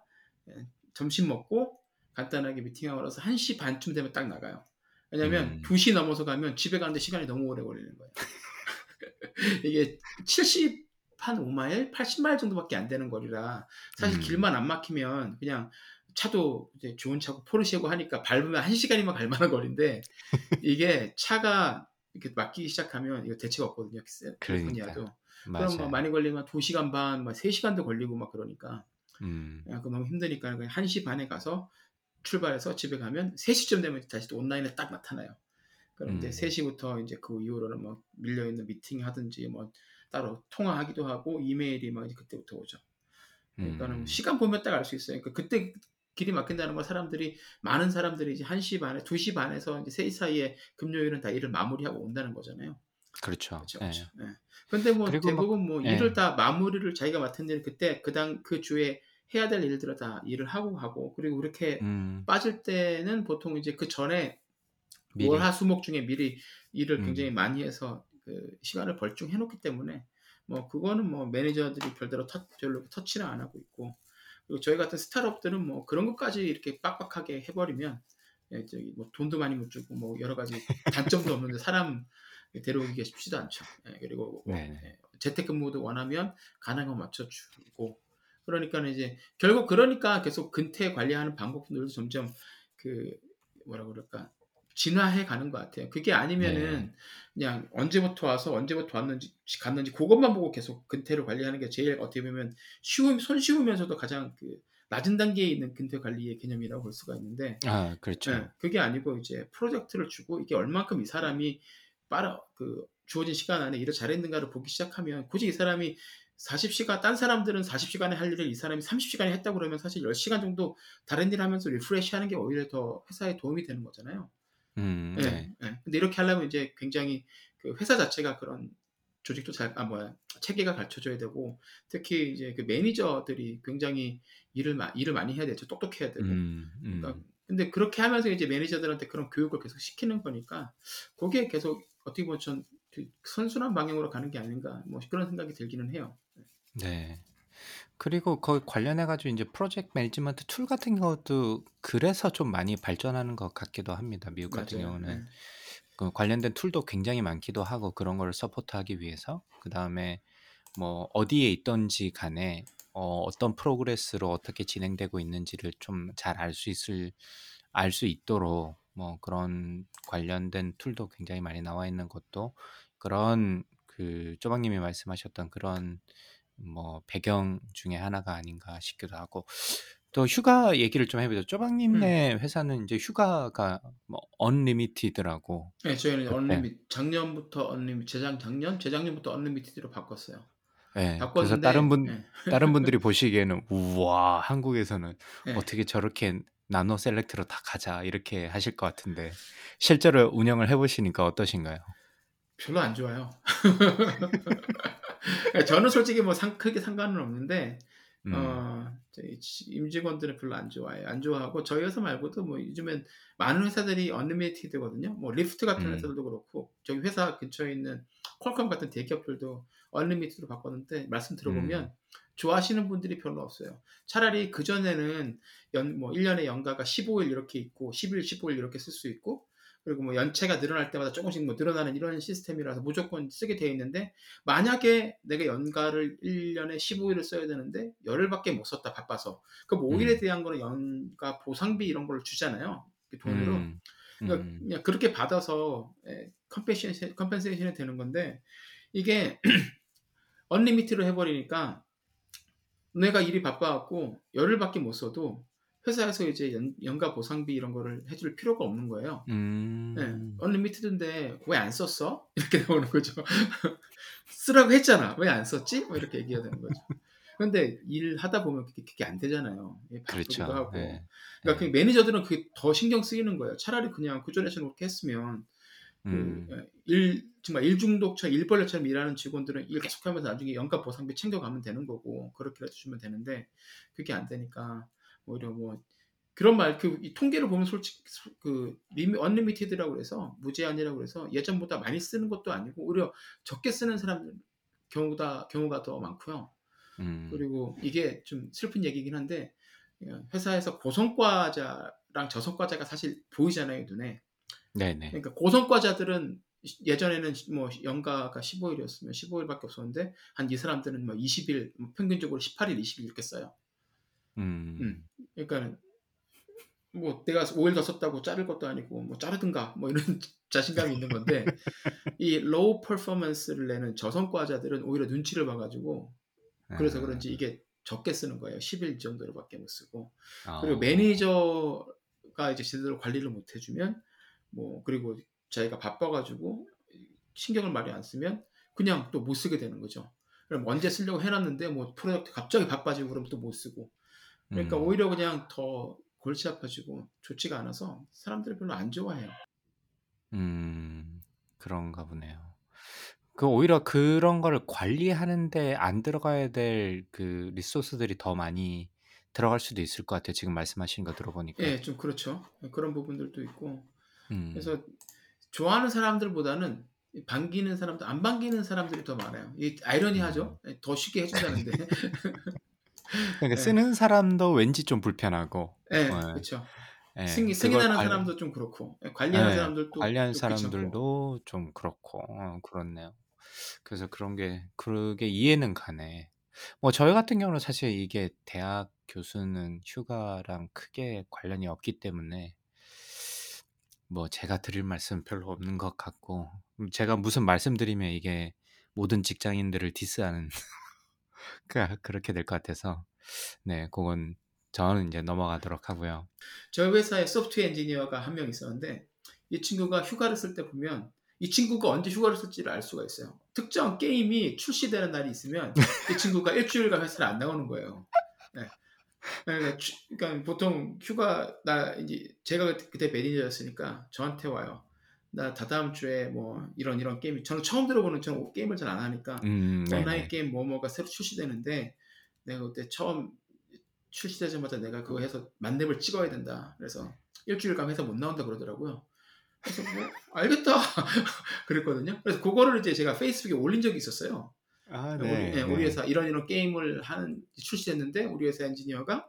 예 점심 먹고 간단하게 미팅하고 나서 1:30쯤 되면 딱 나가요. 왜냐면 음. 2:00 넘어서 가면 집에 가는데 시간이 너무 오래 걸리는 거예요. (laughs) 이게 70 한 5 마일, 80 마일 정도밖에 안 되는 거리라 사실 음. 길만 안 막히면 그냥 차도 이제 좋은 차고 포르쉐고 하니까 밟으면 1 시간이면 갈 만한 거리인데 (laughs) 이게 차가 이렇게 맡기기 시작하면 이거 대책 없거든요. 캘리포니아도. 그럼 뭐 많이 걸리면 2시간 반, 막 3시간도 걸리고 막 그러니까 음. 야, 그 너무 힘드니까 그냥 1시 반에 가서 출발해서 집에 가면 3시쯤 되면 다시 또 온라인에 딱 나타나요. 이제 음. 3시부터 이제 그 이후로는 뭐 밀려 있는 미팅 하든지 뭐 따로 통화하기도 하고 이메일이 막 그때부터 오죠. 그러니까는 음. 시간 보면 딱 알 수 있어요. 그러니까 그때 길이 막힌다는 건 사람들이 많은 사람들이 이제 1시 반에 2시 반에서 이제 3시 사이에 금요일은 다 일을 마무리하고 온다는 거잖아요. 그렇죠. 그렇죠. 예. 그렇죠. 예. 근데 뭐 대부분 뭐 예. 일을 다 마무리를 자기가 맡은 일을 그때 그당 그 주에 해야 될 일들을 다 일을 하고 하고 그리고 그렇게 음. 빠질 때는 보통 이제 그 전에. 월화수목 중에 미리 일을 음. 굉장히 많이 해서 그 시간을 벌충해 놓기 때문에 뭐 그거는 뭐 매니저들이 별대로 터, 별로 터치를 안 하고 있고 그리고 저희 같은 스타트업들은 뭐 그런 것까지 이렇게 빡빡하게 해버리면 예, 저기 뭐 돈도 많이 못 주고 뭐 여러 가지 단점도 없는데 사람 데려오기가 쉽지도 않죠. 예, 그리고 뭐, 네네. 예, 재택근무도 원하면 가능한 맞춰주고 그러니까 이제 결국 그러니까 계속 근태 관리하는 방법들도 점점 그 뭐라 그럴까 진화해 가는 것 같아요. 그게 아니면은 네. 그냥 언제부터 와서 언제부터 왔는지 갔는지 그것만 보고 계속 근태를 관리하는 게 제일 어떻게 보면 쉬움 손쉬우면서도 가장 그 낮은 단계에 있는 근태 관리의 개념이라고 볼 수가 있는데 아, 그렇죠. 예, 그게 아니고 이제 프로젝트를 주고 이게 얼만큼 이 사람이 빠르 그 주어진 시간 안에 일을 잘했는가를 보기 시작하면 굳이 이 사람이 40시간 딴 사람들은 40시간에 할 일을 이 사람이 30시간에 했다고 그러면 사실 10시간 정도 다른 일 하면서 refresh 하는 게 오히려 더 회사에 도움이 되는 거잖아요. 음, 예, 네. 예. 근데 이렇게 하려면 이제 굉장히 그 회사 자체가 그런 조직도 잘, 아, 뭐야, 체계가 갖춰져야 되고, 특히 이제 그 매니저들이 굉장히 일을, 마, 일을 많이 해야 되죠. 똑똑해야 되고. 음, 그러니까 음. 근데 그렇게 하면서 이제 매니저들한테 그런 교육을 계속 시키는 거니까, 그게 계속 어떻게 보면 전그 선순환 방향으로 가는 게 아닌가, 뭐 그런 생각이 들기는 해요. 네. 그리고 거기 관련해 가지고 이제 project management tool 같은 것도 그래서 좀 많이 발전하는 것 같기도 합니다. 미국 같은 맞아요. 경우는 예. 그 관련된 tool도 굉장히 많기도 하고 그런 거를 support하기 위해서 그 다음에 뭐 어디에 있던지 간에 어, 어떤 progress로 어떻게 진행되고 있는지를 좀 잘 알 수 있을 알 수 있도록 뭐 그런 관련된 tool도 굉장히 많이 나와 있는 것도 그런 그 쪼박님이 말씀하셨던 그런 뭐 배경 중에 하나가 아닌가 싶기도 하고 또 휴가 얘기를 좀 해보죠. 음. 쪼박님네 회사는 이제 휴가가 뭐 unlimited라고 네, 저희는 unlimi 작년부터 unlimi 재작 작년 재작년부터 unlimited로 바꿨어요. 예, 그래서 바꿨는데 다른 분 예, 다른 분들이 (laughs) 보시기에는 우와 한국에서는 예. 어떻게 저렇게 나도 셀렉트로 다 가자 이렇게 하실 것 같은데 실제로 운영을 해보시니까 어떠신가요? 별로 안 좋아요. (laughs) 저는 솔직히 뭐 상, 크게 상관은 없는데 음, 어, 임직원들은 별로 안 좋아해요. 안 좋아하고 저희 회사 말고도 뭐 요즘엔 많은 회사들이 언리미티드거든요. 뭐 리프트 같은 음. 회사들도 그렇고 저기 회사 근처에 있는 퀄컴 같은 대기업들도 언리미티드로 바꿨는데 말씀 들어보면 음. 좋아하시는 분들이 별로 없어요. 차라리 그 전에는 연 뭐 1년에 연가가 15일 이렇게 있고 10일, 15일 이렇게 쓸 수 있고 그리고 뭐 연차가 늘어날 때마다 조금씩 뭐 늘어나는 이런 시스템이라서 무조건 쓰게 돼 있는데 만약에 내가 연가를 1년에 15일을 써야 되는데 열흘밖에 못 썼다 바빠서 그 5일에 음. 대한 거는 연가 보상비 이런 걸 주잖아요. 그 돈으로. 음, 그러니까 음, 그냥 그렇게 받아서 예, 컴pen세이션, 컴pen세이션이 되는 건데 이게 (clears throat) unlimited로 해버리니까 내가 일이 바빠갖고 열흘밖에 못 써도 회사에서 이제 연, 연가 보상비 이런 거를 해줄 필요가 없는 거예요. 네, 음, 언리미티드인데 왜 안 썼어? (laughs) 이렇게 나오는 거죠. (laughs) 쓰라고 했잖아. 왜 안 썼지? 뭐 이렇게 얘기해야 되는 거죠. 근데 일 하다 보면 그게, 그게 안 되잖아요. 예, 그렇죠. 하고. 네. 그러니까 그 매니저들은 그게 더 신경 쓰이는 거예요. 차라리 그냥 그전에처럼 그렇게 했으면 그, 음, 예, 일 정말 일중독처럼 일벌레처럼 일하는 직원들은 일 계속하면서 나중에 연가 보상비 챙겨가면 되는 거고 그렇게 해주시면 되는데 그게 안 되니까 오히려 뭐 그런 말 그 통계를 보면 솔직히 그 limi unlimited라고 그래서 무제한이라고 그래서 예전보다 많이 쓰는 것도 아니고 오히려 적게 쓰는 사람들 경우다 경우가 더 많고요. 음, 그리고 이게 좀 슬픈 얘기긴 한데 회사에서 고성과자랑 저성과자가 사실 보이잖아요 눈에. 네네. 그러니까 고성과자들은 예전에는 뭐 연가가 15일이었으면 15일밖에 없었는데 한 이 사람들은 뭐 20일 평균적으로 18일, 20일 이렇게 써요. 음, 음. 그러니까 뭐 내가 5일 더 썼다고 자를 것도 아니고 뭐 자르든가 뭐 이런 (laughs) 자신감이 있는 건데 이 low performance를 내는 저성과자들은 오히려 눈치를 봐가지고 그래서 음. 그런지 이게 적게 쓰는 거예요. 10일 정도로밖에 못 쓰고 어. 그리고 매니저가 이제 제대로 관리를 못 해주면 뭐 그리고 자기가 바빠가지고 신경을 많이 안 쓰면 그냥 또 못 쓰게 되는 거죠. 그럼 언제 쓰려고 해놨는데 뭐 프로젝트 갑자기 바빠지고 그러면 또못 쓰고 그러니까 음. 오히려 그냥 더 골치 아파지고 좋지가 않아서 사람들이 별로 안 좋아해요. 음, 그런가 보네요. 그 오히려 그런 거를 관리하는데 안 들어가야 될 그 리소스들이 더 많이 들어갈 수도 있을 것 같아요. 지금 말씀하신 거 들어보니까. 예, 좀 그렇죠. 그런 부분들도 있고 음, 그래서 좋아하는 사람들보다는 반기는 사람들, 안 반기는 사람들이 더 많아요. 이 아이러니하죠. 예, 더 쉽게 해준다는데. (laughs) 그러니까 예. 쓰는 사람도 왠지 좀 불편하고, 예, 어, 그렇죠. 예, 승인, 그걸 승인하는 관- 사람도 좀 그렇고, 예, 관리하는 예, 사람들도 관리하는. 사람들도 좀 그렇고, 어, 그렇네요. 그래서 그런 게, 그게 이해는 가네. 뭐, 저희 같은 경우는 사실 이게 대학 교수는 휴가랑 크게 관련이 없기 때문에, 뭐, 제가 드릴 말씀 별로 없는 것 같고, 음, 제가 무슨 말씀드리면 이게 모든 직장인들을 디스하는, 그- 그렇게 될 것 같아서, 네, 그건 저는 이제 넘어가도록 하고요. 저희 회사에 소프트웨어 엔지니어가 한 명 있었는데, 이 친구가 휴가를 쓸 때 보면, 이 친구가 언제 휴가를 쓸지를 알 수가 있어요. 특정 게임이 출시되는 날이 있으면, 이 친구가 일주일간 회사를 안 나오는 거예요. 네. 그러니까, 추- 그러니까 보통 휴가 나 이제 제가 그때 매니저였으니까 저한테 와요. 나 다다음 주에 뭐 이런 이런 게임 저는 처음 들어보는 저는 게임을 잘 안 하니까 음, 온라인. 게임 뭐뭐가 새로 출시되는데 내가 그때 처음 출시되자마자 내가 그거 해서 만렙을 찍어야 된다. 그래서 일주일간 회사 못 나온다 그러더라고요. 그래서 뭐 (laughs) 알겠다 (laughs) 그랬거든요. 그래서 그거를 이제 제가 페이스북에 올린 적이 있었어요. 아, 우리, 예, 우리 회사 이런 이런 게임을 하는 출시됐는데 우리 회사 엔지니어가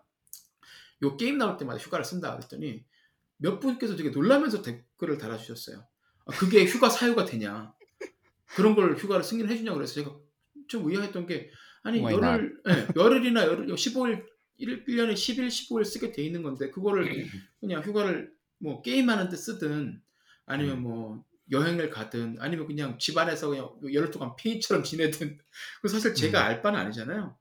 요 게임 나올 때마다 휴가를 쓴다 그랬더니 몇 분께서 되게 놀라면서 댓글을 달아주셨어요. 아, 그게 휴가 사유가 되냐? 그런 걸 휴가를 승인해 주냐 그래서 제가 좀 의아했던 게 아니 Why 열흘 예, 열흘이나 열흘 15일 1, 1년에 10일 15일 쓰게 돼 있는 건데 그거를 그냥 휴가를 뭐 게임하는 데 쓰든 아니면 음. 뭐 여행을 가든 아니면 그냥 집안에서 그냥 열흘 동안 폐인처럼 (laughs) 지내든 그 사실 제가 음. 알 바는 아니잖아요.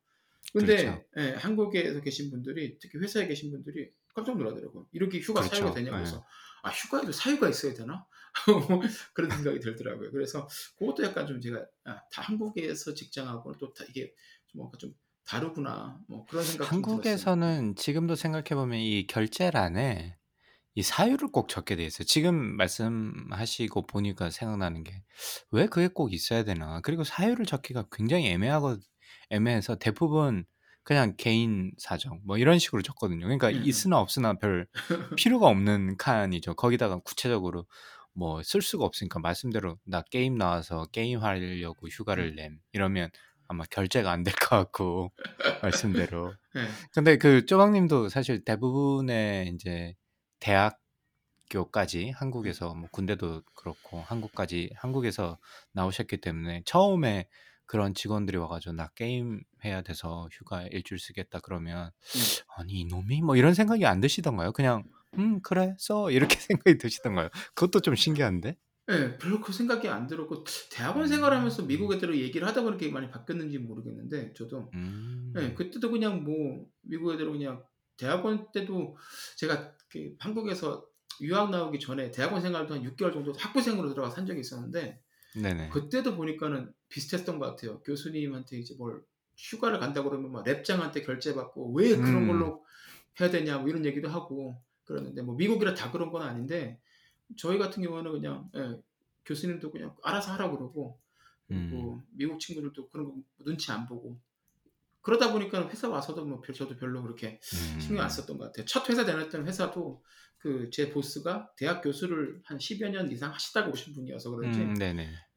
근데 그렇죠. 예, 한국에서 계신 분들이 특히 회사에 계신 분들이 깜짝 놀라더라고요. 이렇게 휴가 그렇죠. 사유가 되냐고 예. 해서 아 휴가에도 사유가 있어야 되나? (laughs) 그런 생각이 들더라고요. 그래서 그것도 약간 좀 제가 아, 다 한국에서 직장하고는 또 다 이게 좀 뭔가 좀 다르구나 뭐 그런 생각. 한국에서는 지금도 생각해 보면 이 결제란에 이 사유를 꼭 적게 돼 있어요. 지금 말씀하시고 보니까 생각나는 게 왜 그게 꼭 있어야 되나? 그리고 사유를 적기가 굉장히 애매하고 애매해서 대부분 그냥 개인 사정 뭐 이런 식으로 적거든요. 그러니까 음. 있으나 없으나 별 (laughs) 필요가 없는 칸이죠. 거기다가 구체적으로 뭐 쓸 수가 없으니까 말씀대로 나 게임 나와서 게임 하려고 휴가를 냄 이러면 아마 결제가 안 될 것 같고 (laughs) 말씀대로 예. 근데 그 쪼박님도 사실 대부분의 이제 대학교까지 한국에서 뭐 군대도 그렇고 한국까지 한국에서 나오셨기 때문에 처음에 그런 직원들이 와가지고 나 게임 해야 돼서 휴가 일주일 쓰겠다 그러면 음. 아니 이놈이 뭐 이런 생각이 안 드시던가요? 그냥 음 그래 써 이렇게 (laughs) 생각이 드시던 가요? 그것도 좀 신기한데. 예, 별로 그 생각이 안 들었고 대학원 생활하면서 미국 애들하고 얘기를 하다 보니까 많이 바뀌었는지 모르겠는데 저도 음. 예, 그때도 그냥 뭐 미국 애들은 그냥 대학원 때도 제가 그 한국에서 유학 나오기 전에 대학원 생활도 한 6개월 정도 학부생으로 들어가 산 적이 있었는데 네네. 그때도 보니까는 비슷했던 것 같아요. 교수님한테 이제 뭘 휴가를 간다 그러면 막 랩장한테 결제받고 왜 그런 음. 걸로 해야 되냐 뭐 이런 얘기도 하고 그러는데 뭐 미국이라 다 그런 건 아닌데 저희 같은 경우는 그냥 예, 교수님도 그냥 알아서 하라고 그러고 그리고 음. 미국 친구들도 그런 거 눈치 안 보고 그러다 보니까 회사 와서도 뭐 별- 저도 별로 그렇게 신경 안 음. 썼던 것 같아요. 첫 회사 다녔던 회사도 그 제 보스가 대학 교수를 한 10여 년 이상 하시다가 오신 분이어서 그런지 음.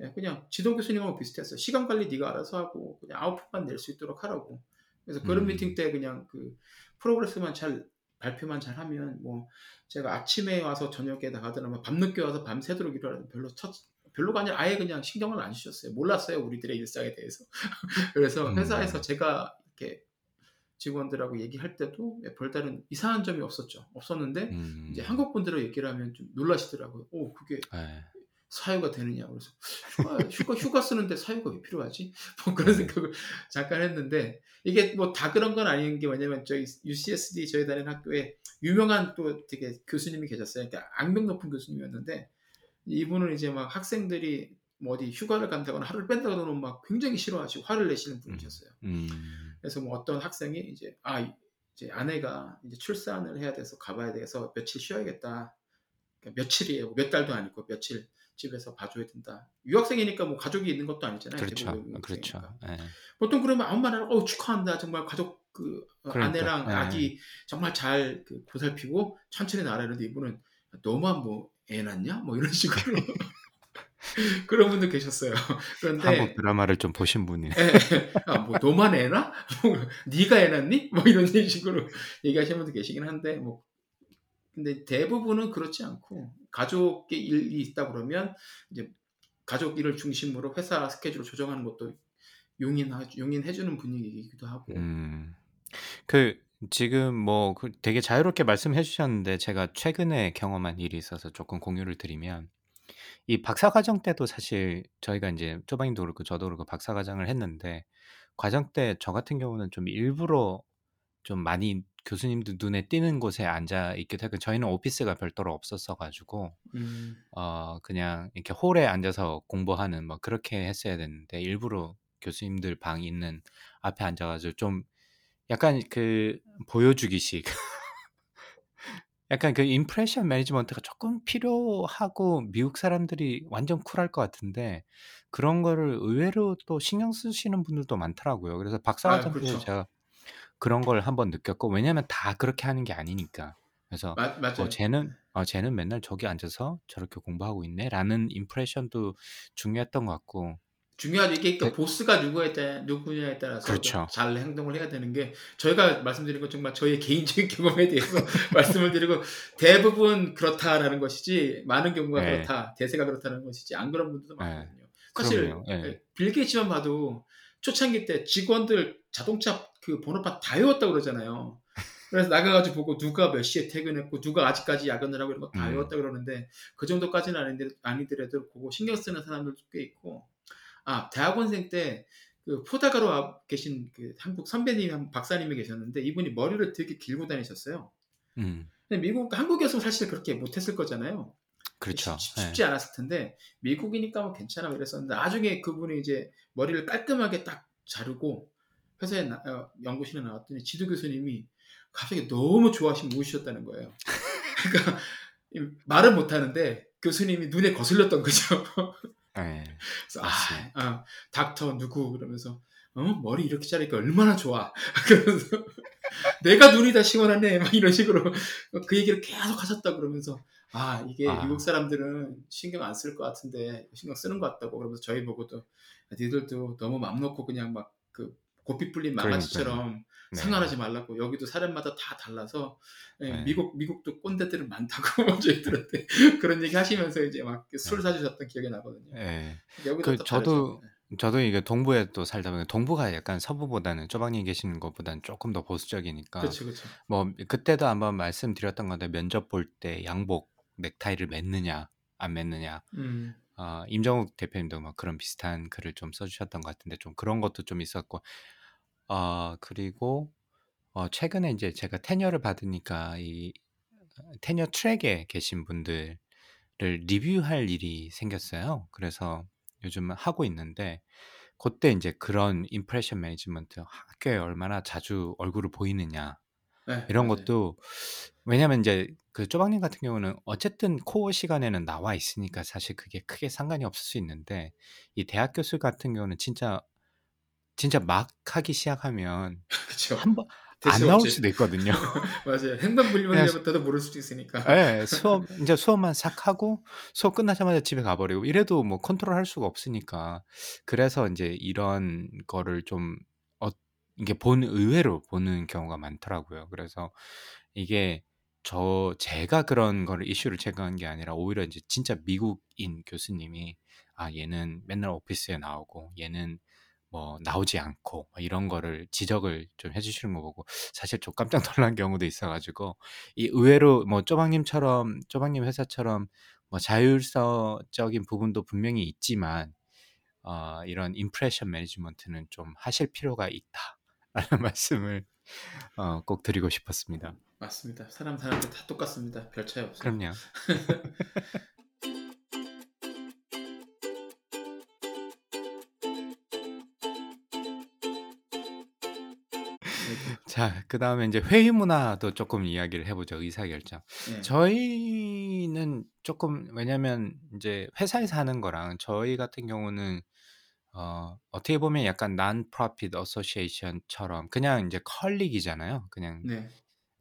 예, 그냥 지도 교수님하고 비슷했어요. 시간 관리 네가 알아서 하고 그냥 아웃풋만 낼 수 있도록 하라고. 그래서 그런 음. 미팅 때 그냥 그 프로그레스만 잘 발표만 잘 하면 뭐 제가 아침에 와서 저녁에 나가더라도 뭐 밤늦게 와서 밤새도록 일하는 별로 첫 별로가 아니라 아예 그냥 신경을 안 주셨어요. 몰랐어요 우리들의 일상에 대해서. (laughs) 그래서 음. 회사에서 제가 이렇게 직원들하고 얘기할 때도 별다른 이상한 점이 없었죠. 없었는데 음. 이제 한국 분들하고 얘기를 하면 좀 놀라시더라고요. 오 그게 예. 사유가 되느냐 그래서 휴가, 휴가, 쓰는데 사유가 왜 필요하지? (laughs) 뭐 그런 네. 생각을 잠깐 했는데 이게 뭐 다 그런 건 아닌 게 뭐냐면 저희 UCSD 저희 다니는 학교에 유명한 또 되게 교수님이 계셨어요. 그러니까 악명 높은 교수님이었는데 이분은 이제 막 학생들이 뭐 어디 휴가를 간다거나 하루를 뺀다거나 막 굉장히 싫어하시고 화를 내시는 분이셨어요. 음. 그래서 뭐 어떤 학생이 이제 아 이제 아내가 이제 출산을 해야 돼서 가봐야 돼서 며칠 쉬어야겠다. 그러니까 며칠이에요. 몇 달도 아니고 며칠 집에서 봐줘야 된다. 유학생이니까 뭐 가족이 있는 것도 아니잖아요. 그렇죠. 그렇죠. 예. 보통 그러면 아무 말 안 하고 어, 축하한다. 정말 가족 그 어, 그러니까, 아내랑 예. 아기 정말 잘 그 보살피고 천천히 나라 이러는데 이분은 너만 뭐 애 낳냐? 뭐 이런 (laughs) 식으로 (laughs) 그런 분도 계셨어요. 그런데 한국 드라마를 좀 보신 분이네. 예, 예. 아, 뭐 너만 애 낳아? 뭐 네가 애 낳니? 뭐 이런 (laughs) 식으로 얘기하시는 분도 계시긴 한데 뭐 근데 대부분은 그렇지 않고 가족의 일이 있다 그러면 이제 가족 일을 중심으로 회사 스케줄을 조정하는 것도 용인 용인해 주는 분위기이기도 하고 음. 그 지금 뭐그 되게 자유롭게 말씀해 주셨는데 제가 최근에 경험한 일이 있어서 조금 공유를 드리면 이 박사 과정 때도 사실 저희가 인제 쪼방님도 그렇고 저도 그렇고 박사 과정을 했는데 과정 때 저 같은 경우는 좀 일부러 좀 많이 교수님들 눈에 띄는 곳에 앉아 있기도 했고 저희는 오피스가 별도로 없었어 가지고 음, 어 그냥 이렇게 홀에 앉아서 공부하는 뭐 그렇게 했어야 됐는데 일부러 교수님들 방 있는 앞에 앉아 가지고 좀 약간 그 보여주기식 (laughs) 약간 그 임프레션 매니지먼트가 조금 필요하고 미국 사람들이 완전 쿨할 것 같은데 그런 거를 의외로 또 신경 쓰시는 분들도 많더라고요. 그래서 아 박사과정 때 그렇죠. 제가 그런 걸 한번 느꼈고 왜냐면 다 그렇게 하는 게 아니니까. 그래서 마, 어 맞아요. 쟤는 어 쟤는 맨날 저기 앉아서 저렇게 공부하고 있네라는 임프레션도 중요했던 것 같고 중요하죠. 이게 그러니까 네. 보스가 누구에 따, 누구냐에 따라서 그렇죠. 잘 행동을 해야 되는 게 저희가 말씀드린 건 정말 저의 개인적인 (laughs) 경험에 대해서 (laughs) 말씀을 드리고 대부분 그렇다라는 것이지 많은 경우가 네. 그렇다 대세가 그렇다는 것이지 안 그런 분들도 네. 많거든요. 사실 그럼요. 예. 빌 게이츠만 봐도 초창기 때 직원들 자동차 그 번호판 다 외웠다고 그러잖아요. 그래서 나가가지고 보고 누가 몇 시에 퇴근했고 누가 아직까지 야근을 하고 이런 거다 음. 외웠다 그러는데 그 정도까지는 아닌데, 아니더라도 그거 신경 쓰는 사람들도 꽤 있고 아 대학원생 때 그 포다가로 와 계신 그 한국 선배님 한 박사님이 계셨는데 이분이 머리를 되게 길고 다니셨어요. 음. 근데 미국 한국이었으면 사실 그렇게 못했을 거잖아요. 그렇죠. 쉽- 예. 쉽지 않았을 텐데 미국이니까 뭐 괜찮아 이랬었는데 나중에 그분이 이제 머리를 깔끔하게 딱 자르고 회사에 나- 어, 연구실에 나왔더니 지도 교수님이 갑자기 너무 좋아하시면 우시셨다는 거예요. (laughs) 그러니까 이- 말은 못 하는데 교수님이 눈에 거슬렸던 거죠. 예. 그래서. 아, 아, 닥터 누구 그러면서 어 머리 이렇게 자르니까 얼마나 좋아. (laughs) 그러면서 내가 눈이 다 시원하네 막 이런 식으로 그 얘기를 계속 하셨다 그러면서 아 이게 아. 미국 사람들은 신경 안 쓸 것 같은데 신경 쓰는 것 같다고 그러면서 저희 보고도 니들도 너무 맘 놓고 그냥 막그 고삐 불린 망아지처럼 네. 상관하지 말라고 여기도 사람마다 다 달라서 예, 네. 미국 미국도 꼰대들은 많다고 (laughs) 저희들한테 그런 얘기 하시면서 이제 막술 네. 사주셨던 기억이 나거든요. 예. 그또 저도 다르죠. 저도 이게 동부에 또 살다 보니까 동부가 약간 서부보다는 쪼방님 계시는 것보다는 조금 더 보수적이니까 그렇죠, 그렇죠. 뭐 그때도 한번 말씀드렸던 건데 면접 볼 때 양복 넥타이를 맸느냐 안 맸느냐. 음, 어, 임정욱 대표님도 막 그런 비슷한 글을 좀 써주셨던 것 같은데 좀 그런 것도 좀 있었고. 어, 그리고 어, 최근에 이제 제가 tenure를 받으니까 이 tenure track에 계신 분들을 리뷰할 일이 생겼어요. 그래서 요즘 하고 있는데 그때 이제 그런 impression management 학교에 얼마나 자주 얼굴을 보이느냐 네, 이런 맞아요. 것도 왜냐면 이제 그 쪼박님 같은 경우는 어쨌든 core 시간에는 나와 있으니까 사실 그게 크게 상관이 없을 수 있는데 이 대학 교수 같은 경우는 진짜 진짜 막 하기 시작하면 (laughs) 그렇죠. 한번 안 나올 없지. 수도 있거든요. (laughs) 맞아요. 행방불명제부터도 모를 수도 있으니까. 예, 수업 이제 수업만 싹 하고 수업 끝나자마자 집에 가버리고 이래도 뭐 컨트롤할 수가 없으니까 그래서 이제 이런 거를 좀 어, 이게 본 의외로 보는 경우가 많더라고요. 그래서 이게 저 제가 그런 거를 이슈를 제거한 게 아니라 오히려 이제 진짜 미국인 교수님이 아 얘는 맨날 오피스에 나오고 얘는 뭐 나오지 않고 뭐 이런 거를 지적을 좀 해주시는 거 보고 사실 좀 깜짝 놀란 경우도 있어가지고 이 의외로 뭐 쪼박님처럼 쪼박님 회사처럼 뭐 자율성적인 부분도 분명히 있지만 어, 이런 임프레션 매니지먼트는 좀 하실 필요가 있다 라는 말씀을 어, 꼭 드리고 싶었습니다. 맞습니다. 사람 사람들 다 똑같습니다. 별 차이 없어요. 그럼요. (laughs) 자, 그 다음에 이제 회의 문화도 조금 이야기를 해보죠. 의사결정. 예. 저희는 조금, 왜냐면 이제 회사에서 하는 거랑 저희 같은 경우는 어, 어떻게 보면 약간 non-profit association처럼 그냥 이제 컬릭이잖아요. 그냥 네.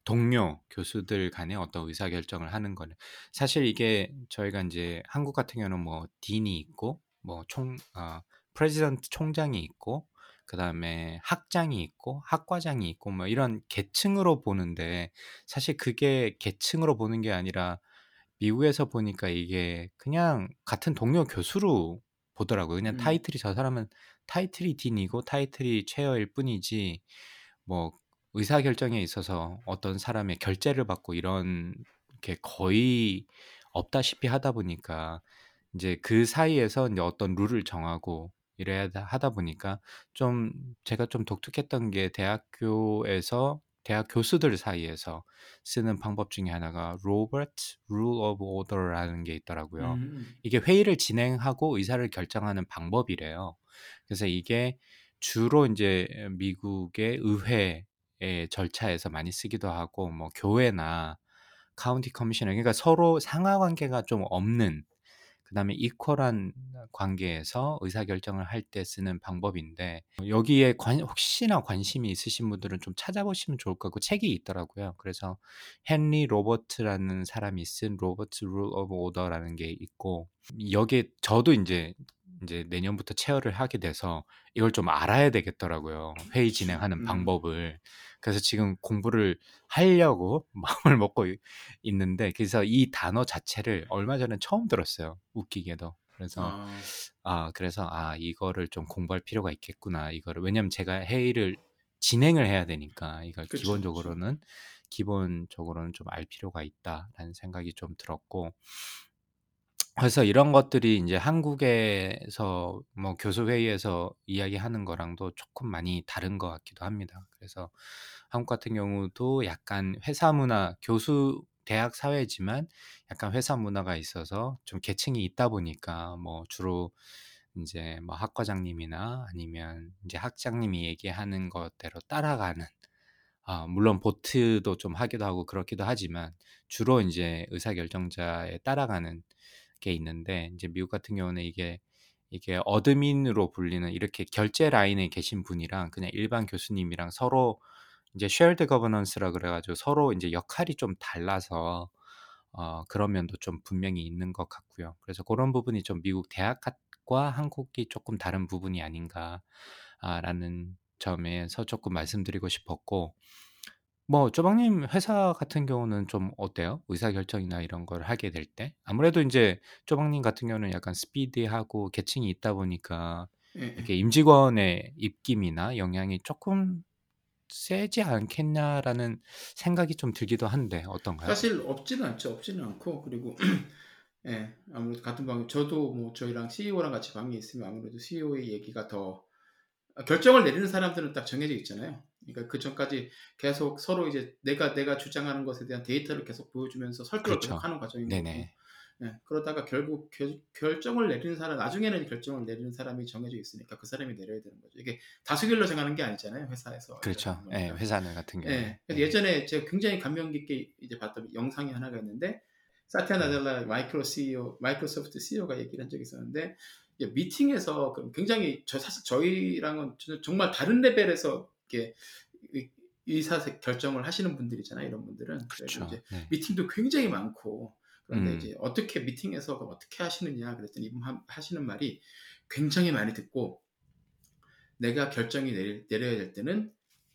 동료 교수들 간의 어떤 의사 결정을 하는 거는 사실 이게 저희가 이제 한국 같은 경우는 뭐 딘이 있고 뭐 총 어, president 총장이 있고 그 다음에 학장이 있고 학과장이 있고 뭐 이런 계층으로 보는데 사실 그게 계층으로 보는 게 아니라 미국에서 보니까 이게 그냥 같은 동료 교수로 보더라고요. 그냥 음. 타이틀이 저 사람은 타이틀이 dean이고 타이틀이 chair일 뿐이지 뭐 의사 결정에 있어서 어떤 사람의 결재를 받고 이런 게 거의 없다시피 하다 보니까 이제 그 사이에서 이제 어떤 룰을 정하고 이래야 하다 보니까 좀 제가 좀 독특했던 게 대학교에서 대학 교수들 사이에서 쓰는 방법 중에 하나가 Robert Rule of Order라는 게 있더라고요. 음. 이게 회의를 진행하고 의사를 결정하는 방법이래요. 그래서 이게 주로 이제 미국의 의회의 절차에서 많이 쓰기도 하고 뭐 교회나 county commissioner 그러니까 서로 상하 관계가 좀 없는 그다음에 equal한 관계에서 의사결정을 할 때 쓰는 방법인데 여기에 관, 혹시나 관심이 있으신 분들은 좀 찾아보시면 좋을 것 같고 책이 있더라고요. 그래서 헨리 로버트라는 사람이 쓴 Robert Rule of Order라는 게 있고 여기에 저도 이제 이제 내년부터 chair를 하게 돼서 이걸 좀 알아야 되겠더라고요. 회의 진행하는 음. 방법을. 그래서 지금 공부를 하려고 (laughs) 마음을 먹고 이- 있는데 그래서 이 단어 자체를 얼마 전에 처음 들었어요. 웃기게도. 그래서 아, 아 그래서 아 이거를 좀 공부할 필요가 있겠구나. 이거를 왜냐면 제가 회의를 진행을 해야 되니까 이걸 그쵸, 기본적으로는 기본적으로는 좀 알 필요가 있다라는 생각이 좀 들었고 그래서 이런 것들이 이제 한국에서 뭐 교수 회의에서 이야기하는 거랑도 조금 많이 다른 것 같기도 합니다. 그래서 한국 같은 경우도 약간 회사 문화, 교수 대학 사회지만 약간 회사 문화가 있어서 좀 계층이 있다 보니까 뭐 주로 이제 뭐 학과장님이나 아니면 이제 학장님이 얘기하는 것대로 따라가는 아, 물론 보트도 좀 하기도 하고 그렇기도 하지만 주로 이제 의사결정자에 따라가는 게 있는데 이제 미국 같은 경우는 이게 이게 어드민으로 불리는 이렇게 결제 라인에 계신 분이랑 그냥 일반 교수님이랑 서로 이제 shared governance라 그래가지고 서로 이제 역할이 좀 달라서 어, 그런 면도 좀 분명히 있는 것 같고요. 그래서 그런 부분이 좀 미국 대학과 한국이 조금 다른 부분이 아닌가라는 점에서 조금 말씀드리고 싶었고 뭐 쪼박님 회사 같은 경우는 좀 어때요? 의사 결정이나 이런 걸 하게 될 때? 아무래도 인제 쪼박님 같은 경우는 약간 스피디하고 계층이 있다 보니까 예, 이렇게 예. 임직원의 입김이나 영향이 쪼끔 세지 않겠냐라는 생각이 좀 들기도 한데 어떤가요? 사실 없지는 않죠. 없지는 않고 그리고 (clears throat) 예, 아무래도 같은 방 저도 뭐 저희랑 CEO랑 같이 방에 있으면 아무래도 CEO의 얘기가 더 아, 결정을 내리는 사람들은 딱 정해져 있잖아요. 그러니까 그 전까지 계속 서로 이제 내가 내가 주장하는 것에 대한 데이터를 계속 보여주면서 설득을 그렇죠. 하는 과정인 거고. 예, 그러다가 결국 결, 결정을 내리는 사람 나중에는 결정을 내리는 사람이 정해져 있으니까 그 사람이 내려야 되는 거죠. 이게 다수결로 정하는 게 아니잖아요. 회사에서. 그렇죠. 예. 회사는 같은 경우에. 예. 그래서 예. 예전에 제가 굉장히 감명 깊게 이제 봤던 영상이 하나가 있는데 사티아 네. 나델라 마이크로 CEO, 마이크로소프트 CEO가 얘기를 한 적이 있었는데 이제 미팅에서 그 굉장히 저 사실 저희랑은 저- 정말 다른 레벨에서 이렇게 의- 의사 결정을 하시는 분들이잖아요. 이런 분들은. 그렇죠. 이제 네. 미팅도 굉장히 많고 그런데 음. 이제 어떻게 미팅에서 어떻게 하시느냐 그랬더니 이분 하- 하시는 말이 굉장히 많이 듣고 내가 결정이 내릴, 내려야 될 때는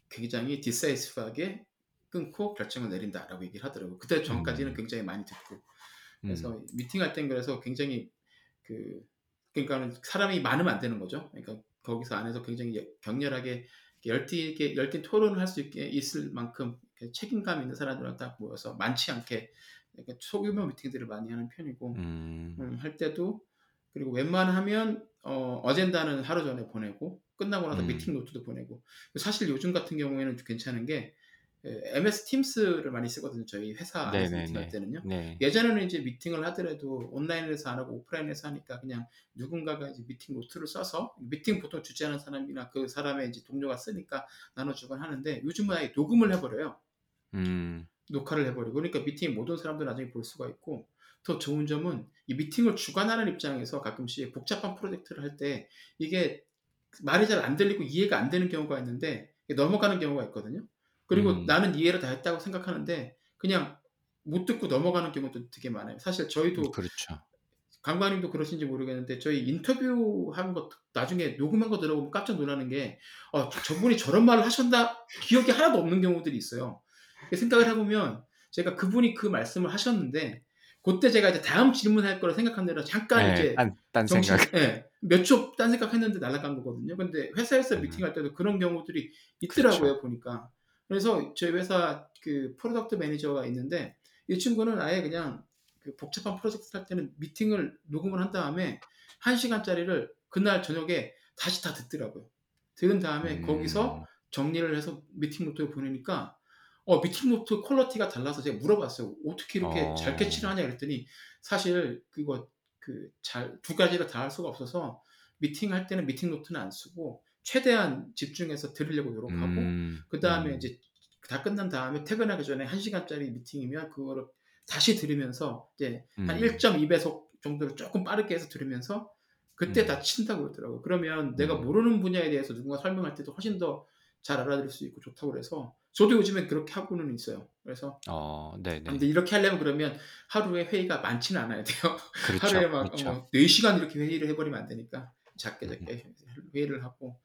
굉장히 디사이스하게 끊고 결정을 내린다라고 얘기를 하더라고요. 그때 전까지는 음. 굉장히 많이 듣고 음. 그래서 미팅할 땐 그래서 굉장히 그 그러니까 사람이 많으면 안 되는 거죠. 그러니까 거기서 안에서 굉장히 예, 격렬하게 열띠게 열띤 토론을 할 수 있게 있을 만큼 책임감 있는 사람들만 딱 모여서 많지 않게 소규모 미팅들을 많이 하는 편이고 음. 음, 할 때도 그리고 웬만하면 어, 어젠다는 하루 전에 보내고 끝나고 나서 음. 미팅 노트도 보내고 사실 요즘 같은 경우에는 좀 괜찮은 게 MS 팀스를 많이 쓰거든요. 저희 회사 미팅할 때는요. 네. 예전에는 이제 미팅을 하더라도 온라인에서 안 하고 오프라인에서 하니까 그냥 누군가가 이제 미팅 노트를 써서 미팅 보통 주재하는 사람이나 그 사람의 이제 동료가 쓰니까 나눠주곤 하는데 요즘은 아예 녹음을 해버려요. 음. 녹화를 해버리고 그러니까 미팅 모든 사람들 나중에 볼 수가 있고 더 좋은 점은 이 미팅을 주관하는 입장에서 가끔씩 복잡한 프로젝트를 할 때 이게 말이 잘 안 들리고 이해가 안 되는 경우가 있는데 넘어가는 경우가 있거든요. 그리고 음. 나는 이해를 다 했다고 생각하는데 그냥 못 듣고 넘어가는 경우도 되게 많아요. 사실 저희도 그렇죠. 강관님도 그러신지 모르겠는데 저희 인터뷰 한거 나중에 녹음한 거 들어보면 깜짝 놀라는 게 어, 저분이 저런 말을 하셨나 기억이 하나도 없는 경우들이 있어요. 생각을 해보면 제가 그분이 그 말씀을 하셨는데 그때 제가 이제 다음 질문할 거라 생각하느라 잠깐 네, 이제 딴, 딴 정신, 생각. 예, 몇초 딴 생각했는데 날아간 거거든요. 근데 회사에서 음. 미팅할 때도 그런 경우들이 있더라고요 그렇죠. 보니까. 그래서 저희 회사 그 product manager가 있는데 이 친구는 아예 그냥 그 복잡한 프로젝트 할 때는 미팅을 녹음을 한 다음에 한 시간짜리를 그날 저녁에 다시 다 듣더라고요. 들은 다음에 음. 거기서 정리를 해서 미팅 노트를 보내니까 어, 미팅 노트 quality가 달라서 제가 물어봤어요. 어떻게 이렇게 어. 잘 캐치를 하냐 그랬더니 사실 그거 그 잘 두 가지를 다 할 수가 없어서 미팅 할 때는 미팅 노트는 안 쓰고 최대한 집중해서 들으려고 노력하고 음. 그 다음에 음. 이제 다 끝난 다음에 퇴근하기 전에 한 시간짜리 미팅이면 그거를 다시 들으면서 이제 한 음. 1.2배속 정도를 조금 빠르게 해서 들으면서 그때 음. 다 친다고 그러더라고요. 그러면 내가 음. 모르는 분야에 대해서 누군가 설명할 때도 훨씬 더 잘 알아들을 수 있고 좋다고 그래서 저도 요즘엔 그렇게 하고는 있어요. 그래서 어, 네 네. 근데 이렇게 하려면 그러면 하루에 회의가 많지는 않아야 돼요. (laughs) 그렇죠. 하루에 막 그렇죠. 어, 4시간 이렇게 회의를 해버리면 안 되니까 작게 작게 회의를 하고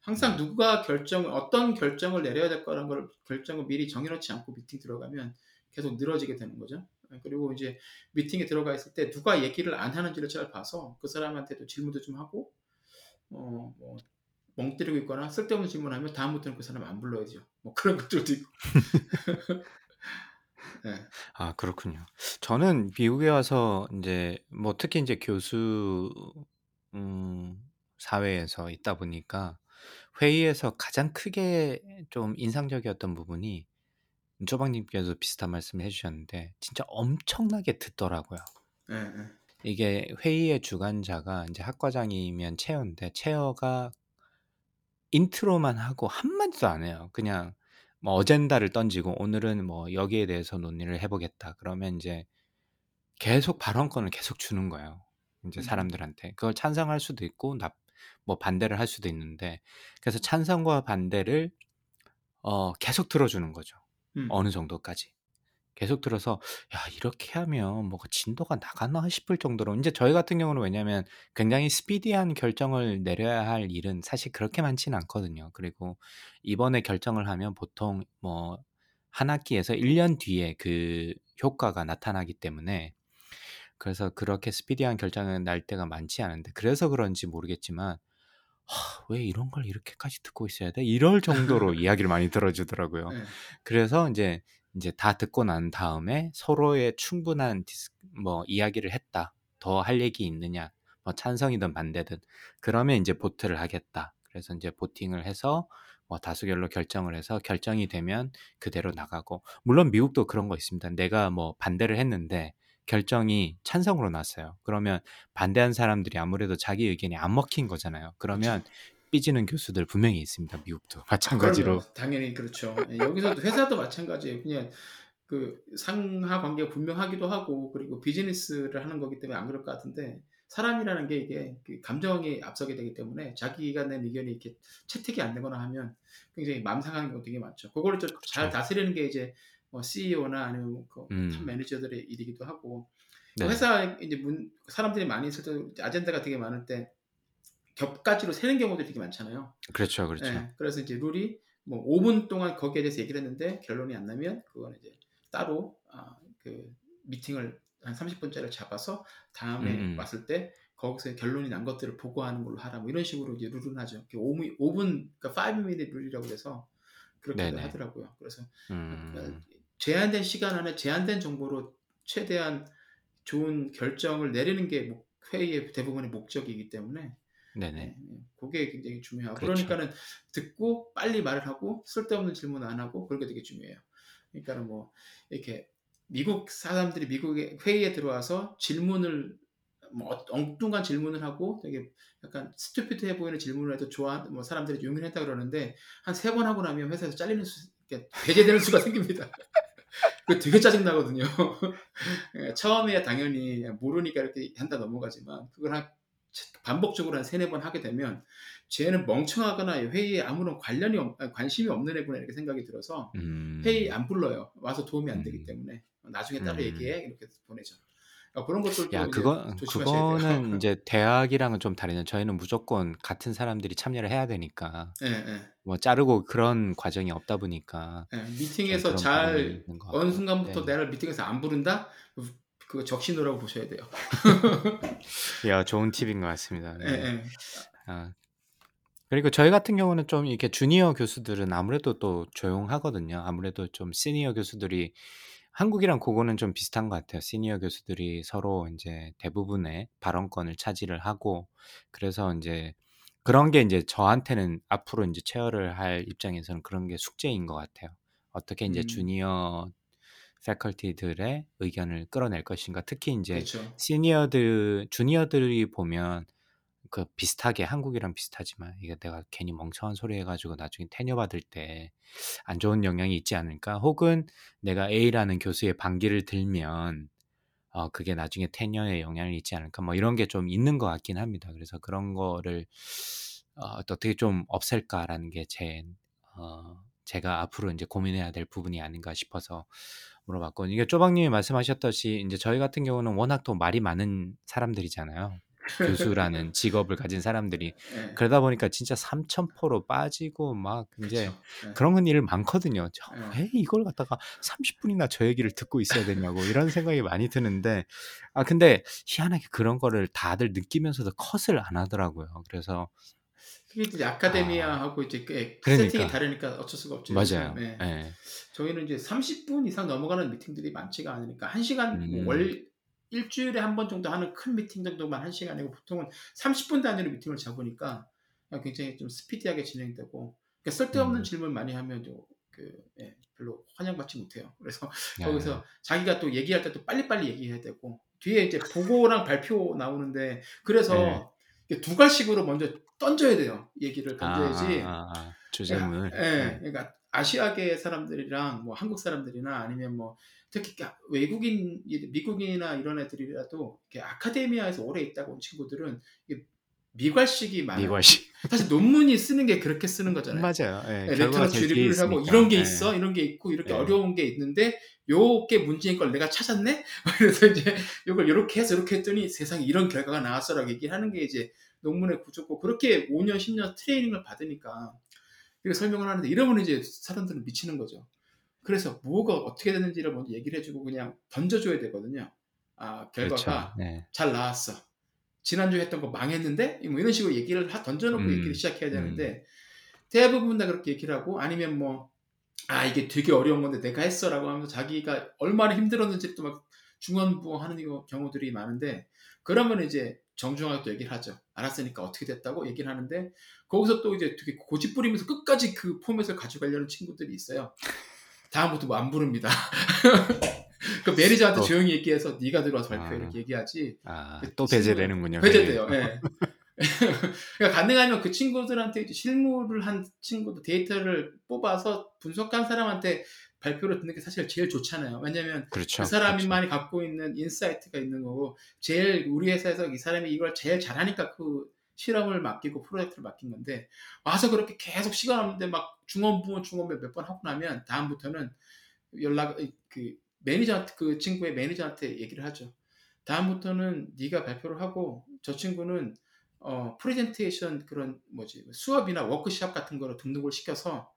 항상 누가 결정 어떤 결정을 내려야 될 거라는 걸 결정을 미리 정해놓지 않고 미팅 들어가면 계속 늘어지게 되는 거죠. 그리고 이제 미팅에 들어가 있을 때 누가 얘기를 안 하는지를 잘 봐서 그 사람한테도 질문도 좀 하고 어, 뭐, 멍 때리고 있거나 쓸데없는 질문하면 다음부터는 그 사람 안 불러야죠. 뭐 그런 것들도 있고. (laughs) 네. 아, 그렇군요. 저는 미국에 와서 이제 뭐 특히 이제 교수 음, 사회에서 있다 보니까 회의에서 가장 크게 좀 인상적이었던 부분이 쪼박님께서 비슷한 말씀을 해주셨는데 진짜 엄청나게 듣더라고요. 네, 네. 이게 회의의 주관자가 이제 학과장이면 chair인데 chair가 intro만 하고 한마디도 안 해요. 그냥 뭐 어젠다를 던지고 오늘은 뭐 여기에 대해서 논의를 해보겠다. 그러면 이제 계속 발언권을 계속 주는 거예요. 이제 음. 사람들한테 그걸 찬성할 수도 있고 나, 뭐 반대를 할 수도 있는데 그래서 찬성과 반대를 어, 계속 들어주는 거죠. 음. 어느 정도까지. 계속 들어서 야 이렇게 하면 뭐가 진도가 나가나 싶을 정도로 이제 저희 같은 경우는 왜냐하면 굉장히 스피디한 결정을 내려야 할 일은 사실 그렇게 많지는 않거든요. 그리고 이번에 결정을 하면 보통 뭐한 학기에서 1 년 뒤에 그 효과가 나타나기 때문에 그래서 그렇게 스피디한 결정을 날 때가 많지 않은데 그래서 그런지 모르겠지만 하, 왜 이런 걸 이렇게까지 듣고 있어야 돼? 이럴 정도로 (laughs) 이야기를 많이 들어 주더라고요. 네. 그래서 이제 이제 다 듣고 난 다음에 서로의 충분한 dis, 뭐 이야기를 했다. 더 할 얘기 있느냐? 뭐 찬성이든 반대든 그러면 이제 vote를 하겠다. 그래서 이제 voting을 해서 뭐 다수결로 결정을 해서 결정이 되면 그대로 나가고 물론 미국도 그런 거 있습니다. 내가 뭐 반대를 했는데 결정이 찬성으로 났어요. 그러면 반대한 사람들이 아무래도 자기 의견이 안 먹힌 거잖아요. 그러면 삐지는 교수들 분명히 있습니다. 미국도 마찬가지로. 그럼요. 당연히 그렇죠. 예, 여기서도 회사도 마찬가지예요. 그냥 그 상하 관계가 분명하기도 하고 그리고 비즈니스를 하는 거기 때문에 안 그럴 것 같은데 사람이라는 게 이게 그 감정이 앞서게 되기 때문에 자기가 낸 의견이 이렇게 채택이 안 되거나 하면 굉장히 마음 상하는 경우 되게 많죠. 그거를 좀잘 그렇죠. 다스리는 게 이제 뭐 CEO나 아니면 그 음. top manager들의 일이기도 하고 네. 회사 이제 문, 사람들이 많이 있을 때 아젠다가 되게 많을 때 곁가지로 새는 경우들이 되게 많잖아요. 그렇죠, 그렇죠. 예, 그래서 이제 룰이 뭐 5분 동안 거기에 대해서 얘기를 했는데 결론이 안 나면 그거는 이제 따로 아, 그 미팅을 한 30분짜리를 잡아서 다음에 음, 음. 왔을 때 거기서 결론이 난 것들을 보고하는 걸로 하라 뭐 이런 식으로 이제 룰은 하죠. 5분, 5분 그러니까 5 minute rule이라고 해서 그렇게 네네. 하더라고요. 그래서 음. 제한된 시간 안에 제한된 정보로 최대한 좋은 결정을 내리는 게 목- 회의의 대부분의 목적이기 때문에 네네. 네, 네. 그게 굉장히 중요하고 그렇죠. 그러니까는 듣고 빨리 말을 하고 쓸데없는 질문 안 하고 그런 게 되게 중요해요. 그러니까는 뭐 이렇게 미국 사람들이 미국에 회의에 들어와서 질문을 뭐 어- 엉뚱한 질문을 하고 되게 약간 스튜피드해 보이는 질문을 해도 좋아 뭐 사람들이 용인했다 그러는데 한 세 번 하고 나면 회사에서 잘리는 수 배제되는 수가 생깁니다. (laughs) 그 되게 짜증 나거든요. (laughs) 처음에 당연히 모르니까 이렇게 한다 넘어가지만 그걸 한 반복적으로 한 세네 번 하게 되면 쟤는 멍청하거나 회의에 아무런 관련이 없, 관심이 없는 애구나 이렇게 생각이 들어서 음. 회의 안 불러요. 와서 도움이 안 되기 음. 때문에 나중에 따로 음. 얘기해 이렇게 보내죠. 그러니까 그런 것들도 야, 그거. 그거는 (laughs) 이제 대학이랑은 좀 다르네. 저희는 무조건 같은 사람들이 참여를 해야 되니까. 예, 예, 뭐 자르고 그런 과정이 없다 보니까. 예. 좀 미팅에서 잘 어느. 순간부터 네. 내가 미팅에서 안 부른다? 그거 적신호라고 보셔야 돼요. (laughs) 야, 좋은 팁인 것 같습니다. 예, 네. 예. 아, 그리고 저희 같은 경우는 좀 이렇게 주니어 교수들은 아무래도 또 조용하거든요. 아무래도 좀 시니어 교수들이 한국이랑 그거는 좀 비슷한 것 같아요. 시니어 교수들이 서로 이제 대부분의 발언권을 차지를 하고 그래서 이제 그런 게 이제 저한테는 앞으로 이제 체어를 할 입장에서는 그런 게 숙제인 것 같아요. 어떻게 이제 음. 주니어 패컬티들의 의견을 끌어낼 것인가. 특히 이제 그렇죠. 시니어들, 주니어들이 보면 그 비슷하게 한국이랑 비슷하지만 이게 내가 괜히 멍청한 소리 해가지고 나중에 테녀 받을 때 안 좋은 영향이 있지 않을까? 혹은 내가 A라는 교수의 반기를 들면 어 그게 나중에 테녀에 영향을 있지 않을까? 뭐 이런 게 좀 있는 것 같긴 합니다. 그래서 그런 거를 어 어떻게 좀 없앨까라는 게제 어 제가 앞으로 이제 고민해야 될 부분이 아닌가 싶어서 물어봤고 이게 쪼박님이 말씀하셨듯이 이제 저희 같은 경우는 워낙 또 말이 많은 사람들이잖아요. 교수라는 (laughs) 직업을 가진 사람들이 예. 그러다 보니까 진짜 삼천포로 빠지고 막 이제 그렇죠. 예. 그런 일 많거든요. 저 예. 왜 이걸 갖다가 30분이나 저 얘기를 듣고 있어야 되냐고 이런 생각이 많이 드는데 아 근데 희한하게 그런 거를 다들 느끼면서도 컷을 안 하더라고요. 그래서 그게 이제 아 아카데미아하고 이제 꽤 세팅이 그러니까 다르니까 어쩔 수가 없죠. 맞아요. 예. 예. 저희는 이제 30분 이상 넘어가는 미팅들이 많지가 않으니까 한 시간 뭐 음. 월 일주일에 한 번 정도 하는 큰 미팅 정도만 한 시간이고 보통은 30분 단위로 미팅을 잡으니까 굉장히 좀 스피디하게 진행되고 그러니까 쓸데없는 음. 질문 많이 하면 좀 그, 예, 별로 환영받지 못해요. 그래서 예. 거기서 자기가 또 얘기할 때 또 빨리빨리 얘기해야 되고 뒤에 이제 보고랑 발표 나오는데 예. 그래서 이게 두 갈씩으로 먼저 던져야 돼요. 얘기를 던져야지. 아 아아 아. 그러니까, 주제문을. 예, 예. 그러니까 아시아계 사람들이랑 뭐 한국 사람들이나 아니면 뭐 특히 까- 외국인, 미국인이나 이런 애들이라도 아카데미아에서 오래 있다고 온 친구들은 미괄식이 많아요. 미괄식. 사실 논문이 쓰는 게 그렇게 쓰는 거잖아요. 맞아요. 예. 예, 제일 뒤에 리뷰를 하고. 이런 게 예. 있어, 이런 게 있고 이렇게 예. 어려운 게 있는데 요게 문제인 걸 내가 찾았네. (laughs) 그래서 이제 이걸 이렇게 해서 이렇게 했더니 세상에 이런 결과가 나왔어라고 얘기하는 게 이제 논문의 구조고 그렇게 5년 10년 트레이닝을 받으니까 이렇게 설명을 하는데 이러면 이제 사람들은 미치는 거죠. 그래서 뭐가 어떻게 됐는지를 먼저 얘기를 해주고 그냥 던져줘야 되거든요. 아 그렇죠. 결과가 네. 잘 나왔어. 지난주에 했던 거 망했는데 뭐 이런 식으로 얘기를 하- 던져놓고 음. 얘기를 시작해야 음. 되는데 대부분 다 그렇게 얘기를 하고 아니면 뭐 아 이게 되게 어려운 건데 내가 했어라고 하면서 자기가 얼마나 힘들었는지 또 막 중언부언하는 경우들이 많은데 그러면 이제 정중하게 또 얘기를 하죠. 알았으니까 어떻게 됐다고 얘기를 하는데 거기서 또 이제 되게 고집 부리면서 끝까지 그 포맷을 가져가려는 친구들이 있어요. 다음부터 뭐 안 부릅니다. (laughs) 그 매니저한테 또. 조용히 얘기해서 네가 들어와서 발표해 아. 이렇게 얘기하지 아, 그 또 배제되는군요. 배제돼요. 예. (laughs) 그러니까 가능하면 그 친구들한테 이제 실무를 한 친구들 데이터를 뽑아서 분석한 사람한테 발표를 듣는 게 사실 제일 좋잖아요. 왜냐면 그렇죠. 그 사람만이 갖고 있는 insight가 있는 거고 제일 우리 회사에서 이 사람이 이걸 제일 잘하니까 그 실험을 맡기고 프로젝트를 맡긴 건데 와서 그렇게 계속 시간 없는데 막 중원부원 중원부 몇번 하고 나면 다음부터는 연락 그 매니저한테 그 친구의 매니저한테 얘기를 하죠. 다음부터는 네가 발표를 하고 저 친구는 어 프레젠테이션 그런 뭐지 수업이나 워크숍 같은 거로 등록을 시켜서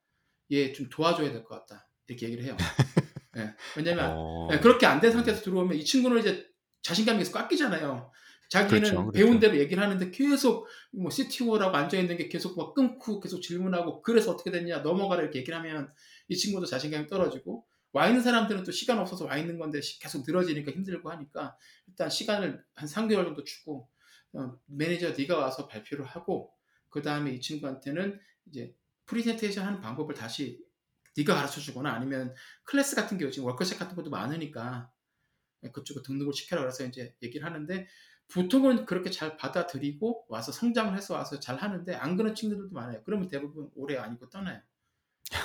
얘 좀 도와줘야 될 것 같다 이렇게 얘기를 해요. (laughs) 예, 왜냐면 어. 예, 그렇게 안 된 상태에서 들어오면 이 친구는 이제 자신감이 계속 깎이잖아요. 자기는 그렇죠, 배운 그렇죠. 대로 얘기를 하는데 계속 뭐 CTO라고 앉아 있는 게 계속 막 끊고 계속 질문하고 그래서 어떻게 됐냐 넘어가라 이렇게 얘기를 하면 이 친구도 자신감이 떨어지고 와 있는 사람들은 또 시간 없어서 와 있는 건데 시- 계속 늘어지니까 힘들고 하니까 일단 시간을 한 3개월 정도 주고 어, 매니저 네가 와서 발표를 하고 그 다음에 이 친구한테는 이제 프리젠테이션 하는 방법을 다시 네가 가르쳐 주거나 아니면 클래스 같은 경우 지금 워크숍 같은 것도 많으니까 그쪽에 등록을 시켜라 그래서 이제 얘기를 하는데 보통은 그렇게 잘 받아들이고 와서 성장을 해서 와서 잘 하는데 안 그런 친구들도 많아요. 그러면 대부분 오래 아니고 떠나요.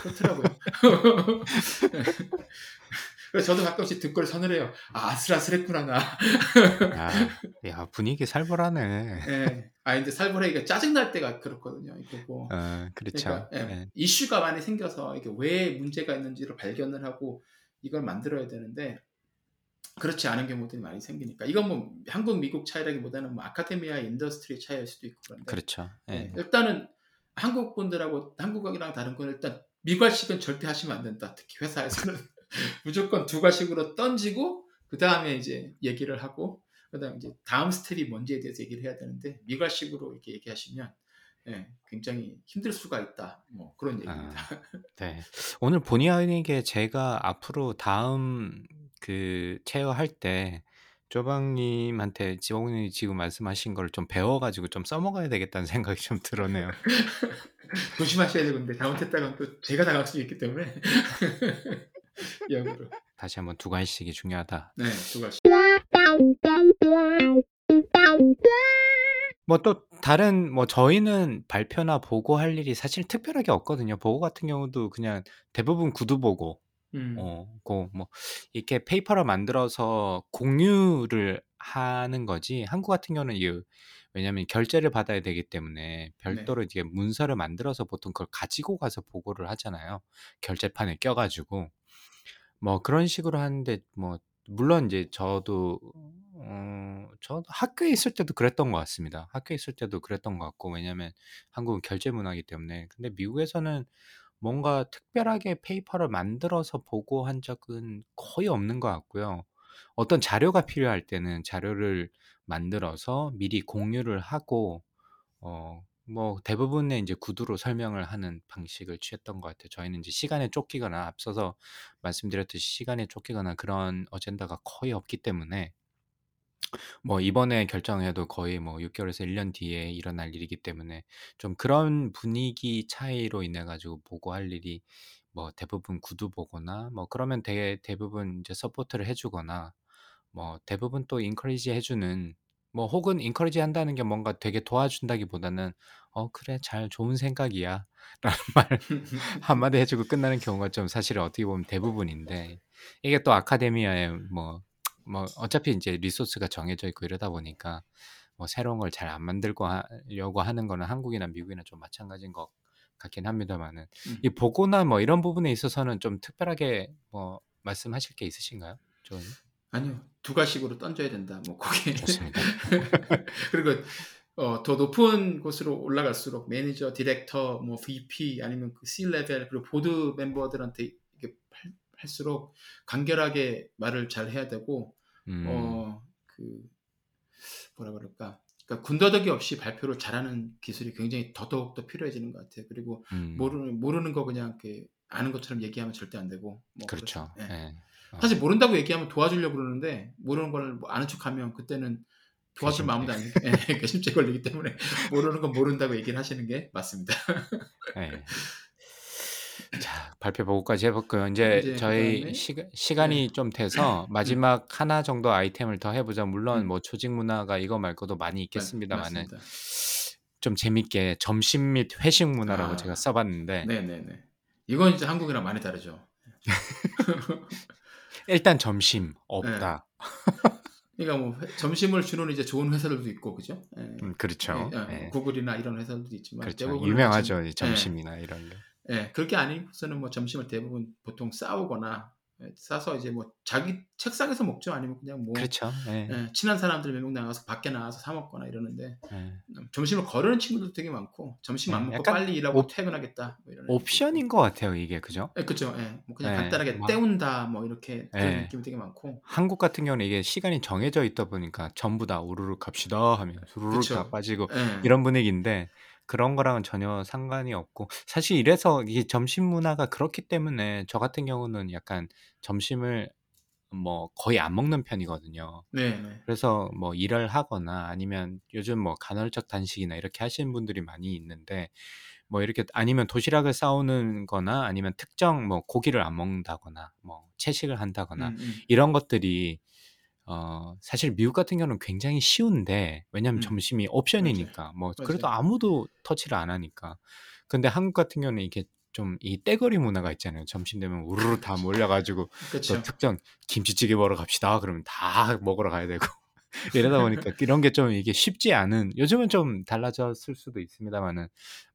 그렇더라고요. (laughs) (laughs) 그래서 저도 가끔씩 듣고 서늘해요. 아, 아슬아슬했구나, 나. 아, 야, 분위기 살벌하네. 예. 아, 이제 살벌하기가 짜증 날 때가 그렇거든요. 이게 뭐. 어, 그렇죠. 그러니까 예, 예. 이슈가 많이 생겨서 이게 왜 문제가 있는지를 발견을 하고 이걸 만들어야 되는데 그렇지 않은 경우들이 많이 생기니까 이건 뭐 한국 미국 차이라기보다는 뭐 academia industry 차이일 수도 있고 그런데 그렇죠. 예. 예, 일단은 한국 분들하고 한국이랑 다른 건 일단 미괄식은 절대 하시면 안 된다. 특히 회사에서는 (laughs) 무조건 두괄식으로 던지고 그 다음에 이제 얘기를 하고 그다음 이제 다음 스텝이 뭔지에 대해서 얘기를 해야 되는데 미괄식으로 이렇게 얘기하시면 예, 굉장히 힘들 수가 있다. 뭐 그런 얘기입니다. (laughs) 네. 오늘 본의 아니게 제가 앞으로 다음 그 체어 할 때 쪼방님한테 지봉님이 지금 말씀하신 걸 좀 배워가지고 좀 써먹어야 되겠다는 생각이 좀 들었네요. (laughs) 조심하셔야 되는데 잘못했다가 또 제가 당할 수 있기 때문에 (laughs) 역으로 다시 한번 두관식이 중요하다. 네, 두 과식. 뭐또 다른 뭐 저희는 발표나 보고 할 일이 사실 특별하게 없거든요. 보고 같은 경우도 그냥 대부분 구두 보고 음, 어, 그, 뭐, 이렇게 페이퍼를 만들어서 공유를 하는 거지. 한국 같은 경우는 이, 왜냐면 결제를 받아야 되기 때문에 별도로 이게 문서를 만들어서 보통 그걸 가지고 가서 보고를 하잖아요. 결제판에 껴가지고. 뭐 그런 식으로 하는데, 뭐, 물론 이제 저도, 어, 저도 학교에 있을 때도 그랬던 것 같습니다. 학교에 있을 때도 그랬던 것 같고, 왜냐면 한국은 결제 문화이기 때문에. 근데 미국에서는 뭔가 특별하게 페이퍼를 만들어서 보고 한 적은 거의 없는 것 같고요. 어떤 자료가 필요할 때는 자료를 만들어서 미리 공유를 하고, 어, 뭐 대부분의 이제 구두로 설명을 하는 방식을 취했던 것 같아요. 저희는 이제 시간에 쫓기거나 앞서서 말씀드렸듯이 시간에 쫓기거나 그런 어젠다가 거의 없기 때문에 뭐 이번에 결정해도 거의 뭐 6 개월에서 1 년 뒤에 일어날 일이기 때문에 좀 그런 분위기 차이로 인해 가지고 보고 할 일이 뭐 대부분 구두 보고거나 뭐 그러면 대, 대부분 이제 support를 해 주거나 뭐 대부분 또 encourage 해 주는 뭐 혹은 encourage 한다는 게 뭔가 되게 도와준다기보다는 어 그래 잘 좋은 생각이야 (laughs) 라는 말 (laughs) 한마디 해 주고 끝나는 경우가 좀 사실 어떻게 보면 대부분인데 이게 또 academia의 뭐뭐 어차피 이제 resource가 정해져 있고 이러다 보니까 뭐 새로운 걸 잘 안 만들고 하려고 하는 거는 한국이나 미국이나 좀 마찬가지인 것 같긴 합니다만은 음. 이 보고나 뭐 이런 부분에 있어서는 좀 특별하게 뭐 말씀하실 게 있으신가요? 좀 아니요, 두괄식으로 던져야 된다. 뭐 그게. (laughs) 그리고 어, 더 높은 곳으로 올라갈수록 매니저, 디렉터, 뭐 VP 아니면 그 C level 그리고 board member들한테 이게 할, 할수록 간결하게 말을 잘 해야 되고 음, 어그 뭐라 그럴까 그러니까 군더더기 없이 발표를 잘하는 기술이 굉장히 더더욱 더 필요해지는 것 같아요. 그리고 음, 모르는 모르는 거 그냥 이렇게 아는 것처럼 얘기하면 절대 안 되고 뭐 그렇죠. 그렇죠. 예. 예. 어, 사실 모른다고 얘기하면 도와주려고 그러는데 모르는 걸 뭐 아는 척하면 그때는 도와줄. 마음도 안 예, (laughs) 괘씸죄 걸리기 때문에 (laughs) 모르는 건 모른다고 얘기를 하시는 게 맞습니다. 예. 자, 발표 보고까지 해볼까요? 이제 이제 저희 그다음에 시가, 시간이 좀 돼서 음, 마지막 하나 정도 아이템을 더 해보자. 물론 음, 뭐 조직 문화가 이거 말고도 많이 맞, 있겠습니다만은. 좀 재밌게 점심 및 회식 문화라고 제가 아, 써봤는데 네네네. 이건 이제 한국이랑 많이 다르죠. (laughs) 일단 점심 예. 없다. 그러니까 뭐 회- 점심을 주는 이제 좋은 회사들도 있고 그죠? 예. 음, 예, 그렇죠. 예, 뭐 예. 구글이나 이런 회사들도 있지만 그렇죠. 유명하죠. 예, 점심이나 이런 거. 예, 그렇게 아니고서는 뭐 점심을 대부분 보통 싸우거나 예, 싸서 이제 뭐 자기 책상에서 먹죠. 아니면 그냥 뭐 그렇죠. 예. 예, 친한 사람들 몇 명 나가서 밖에 나가서 사 먹거나 이러는데 예. 음, 점심을 거르는 친구들도 되게 많고 점심 안 네, 먹고 빨리 일하고 옵- 퇴근하겠다. 뭐 이런 옵션인 것 같아요, 이게 그죠? 예, 그죠. 예, 뭐 그냥 예, 간단하게 막- 때운다 뭐 이렇게 그런 예. 느낌이 되게 많고. 한국 같은 경우는 이게 시간이 정해져 있다 보니까 전부 다 우르르 갑시다 하면 우르르. 다 빠지고 예. 이런 분위기인데 그런 거랑은 전혀 상관이 없고 사실 이래서 이게 점심 문화가 그렇기 때문에 저 같은 경우는 약간 점심을 뭐 거의 안 먹는 편이거든요. 네, 네. 그래서 뭐 일을 하거나 아니면 요즘 뭐 간헐적 단식이나 이렇게 하시는 분들이 많이 있는데 뭐 이렇게 아니면 도시락을 싸오는 거나 아니면 특정 뭐 고기를 안 먹는다거나 뭐 채식을 한다거나 음, 음. 이런 것들이 어 사실 미국 같은 경우는 굉장히 쉬운데 왜냐면 음. 점심이 옵션이니까 뭐 그래도 맞아요. 아무도 터치를 안 하니까 근데 한국 같은 경우는 이게 좀 이 떼거리 문화가 있잖아요 점심 되면 우르르 다 몰려가지고. 또 특정 김치찌개 먹으러 갑시다 그러면 다 먹으러 가야 되고 (laughs) 이러다 보니까 (laughs) 이런 게 좀 이게 쉽지 않은 요즘은 좀 달라졌을 수도 있습니다만은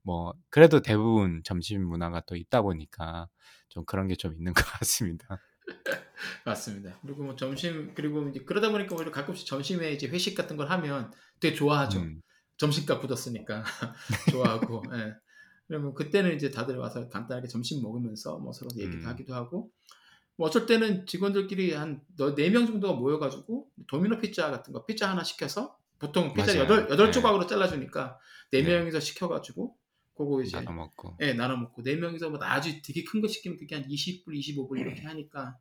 뭐 그래도 대부분 점심 문화가 또 있다 보니까 좀 그런 게 좀 있는 것 같습니다. (laughs) 맞습니다. 그리고 뭐 점심 그리고 이제 그러다 보니까 오히려 가끔씩 점심에 이제 회식 같은 걸 하면 되게 좋아하죠. 음, 점심값 굳었으니까 (laughs) 좋아하고. 예. 그러면 그때는 이제 다들 와서 간단하게 점심 먹으면서 뭐 서로 얘기도 음. 하기도 하고. 뭐 어쩔 때는 직원들끼리 한 네 명 정도가 모여가지고 도미노 피자 같은 거 피자 하나 시켜서 보통 피자. 여덟 여덟 네. 조각으로 잘라주니까 네 네. 명이서 시켜가지고 그거 이제 나눠 먹고 예, 나눠 먹고 네 명이서 뭐 아주 되게 큰 거 시키면 그게 한 20불, 25불 이렇게 하니까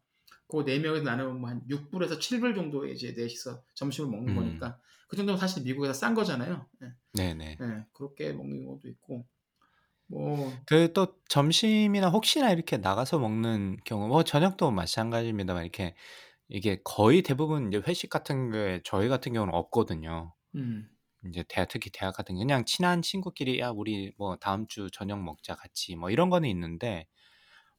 그 네 명이서 나누면 뭐 한 6불에서 7불 정도에 이제 넷이서 점심을 먹는 음. 거니까 그 정도면 사실 미국에서 싼 거잖아요. 예, 네네. 예, 그렇게 먹는 것도 있고 뭐그또 점심이나 혹시나 이렇게 나가서 먹는 경우 뭐 저녁도 마찬가지입니다만 이렇게 이게 거의 대부분 이제 회식 같은 게 저희 같은 경우는 없거든요. 음, 이제 대학 특히 대학 같은 그냥 친한 친구끼리 야 우리 뭐 다음 주 저녁 먹자 같이 뭐 이런 거는 있는데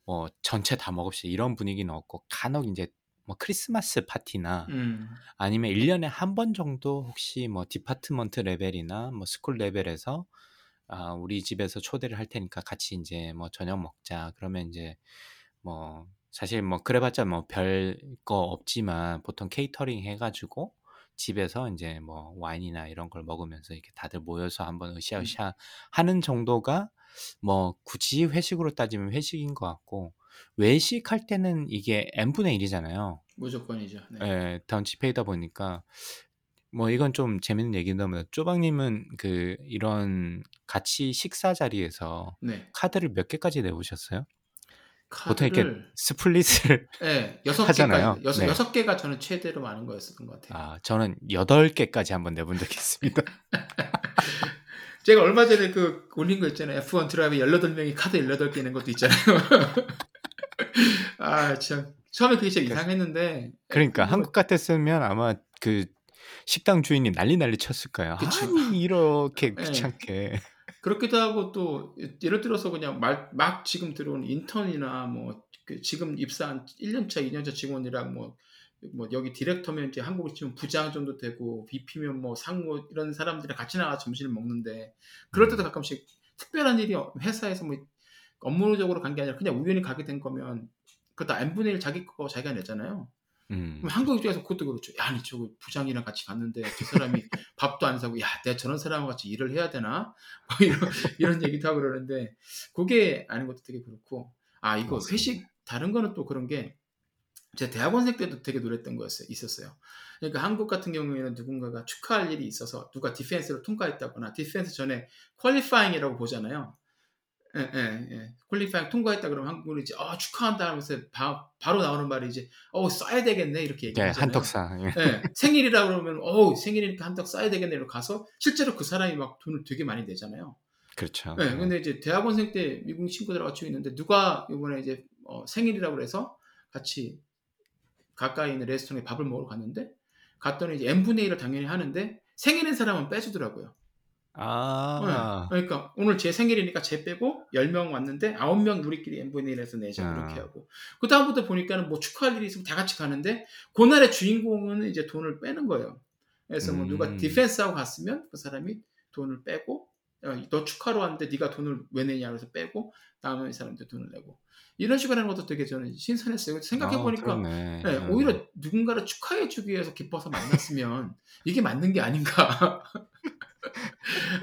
뭐 전체 다 먹읍시다 이런 분위기는 없고 간혹 이제 뭐 크리스마스 파티나 음, 아니면 1년에 한 번 정도 혹시 뭐 department level이나 뭐 school level에서 아, 우리 집에서 초대를 할 테니까 같이 이제 뭐 저녁 먹자. 그러면 이제 뭐 사실 뭐 그래봤자 뭐 별 거 없지만 보통 케이터링 해가지고 집에서 이제 뭐 와인이나 이런 걸 먹으면서 이렇게 다들 모여서 한번 으쌰으쌰 하는 정도가 뭐 굳이 회식으로 따지면 회식인 것 같고 외식할 때는 이게 n분의 1이잖아요. 무조건이죠. 네. 예, 더치페이다 보니까 뭐 이건 좀 재밌는 얘기인데 쪼박님은 그 이런 같이 식사 자리에서 네. 카드를 몇 개까지 내보셨어요? 보통 이렇게 split을 예, 여섯 하잖아요. 개까지 여섯 네. 개가 저는 최대로 많은 거였었던 것 같아요. 아, 저는 8개까지 한번 내본 적이 있습니다. (laughs) 제가 얼마 전에 그 올린 거 있잖아요. F1 drive 18명이 카드 18개 있는 것도 있잖아요. (laughs) 아, 참. 처음에 그게 진짜 이상했는데. 그러니까 그거- 한국 같았으면 아마 그 식당 주인이 난리 난리 쳤을 거예요. 그쵸. 아니 이렇게 네. (laughs) 귀찮게. 그렇기도 하고 또 예를 들어서 그냥 말, 막 지금 들어온 인턴이나 뭐그 지금 입사한 1년차, 2년차 직원이랑 뭐, 뭐 여기 디렉터면 이제 한국에 치면 부장 정도 되고 VP면 뭐 상무 이런 사람들이랑 같이 나가 서 점심을 먹는데 그럴 때도 음. 가끔씩 특별한 일이 회사에서 뭐 업무적으로 간 게 아니라 그냥 우연히 가게 된 거면 그것도 n분의 1 자기 거 자기가 내잖아요. 음. 한국 입장에서 그것도 그렇죠. 야, 아니 저거 부장이랑 같이 갔는데 저 사람이 (laughs) 밥도 안 사고 야, 내가 저런 사람과 같이 일을 해야 되나? (laughs) 뭐 이런 이런 얘기도 하고 그러는데 그게 아닌 것도 되게 그렇고 아 이거 맞습니다. 회식 다른 거는 또 그런 게 제 대학원생 때도 되게 놀랬던 거였어요. 있었어요. 그러니까 한국 같은 경우에는 누군가가 축하할 일이 있어서 누가 defense를 통과했다거나 defense 전에 qualifying이라고 보잖아요. 예, 예, 예. 퀄리파잉 통과했다 그러면 한국은 이제 어, 축하한다 하면서 바, 로 나오는 말이 이제 어 써야 되겠네 이렇게 네, 얘기하잖아요. 한턱사. 예. 예, 생일이라 그러면 어 생일이니까 한턱 써야 되겠네 이러고 가서 실제로 그 사람이 막 돈을 되게 많이 내잖아요. 그렇죠. 네, 근데 이제 대학원생 때 미국 친구들하고 같이 있는데 누가 이번에 이제 어, 생일이라고 그래서 같이 가까이 있는 레스토랑에 밥을 먹으러 갔는데 갔더니 이제 n분의 1을 당연히 하는데 생일인 사람은 빼주더라고요. 아. 네, 그러니까 오늘 제 생일이니까 제 빼고 10명 왔는데 9명 우리끼리 n분의 1에서 내자 아. 그렇게 하고 그 다음부터 보니까는 뭐 축하할 일이 있으면 다 같이 가는데 그날의 주인공은 이제 돈을 빼는 거예요. 그래서 뭐 누가 음. 디펜스하고 갔으면 그 사람이 돈을 빼고 어, 너 축하로 왔는데 네가 돈을 왜 내냐 그래서 빼고 다음에 이 사람들 돈을 내고 이런 식으로 하는 것도 되게 저는 신선했어요. 생각해 보니까 아. 네, 음. 오히려 누군가를 축하해 주기 위해서 기뻐서 만났으면 이게 맞는 게 아닌가. (laughs)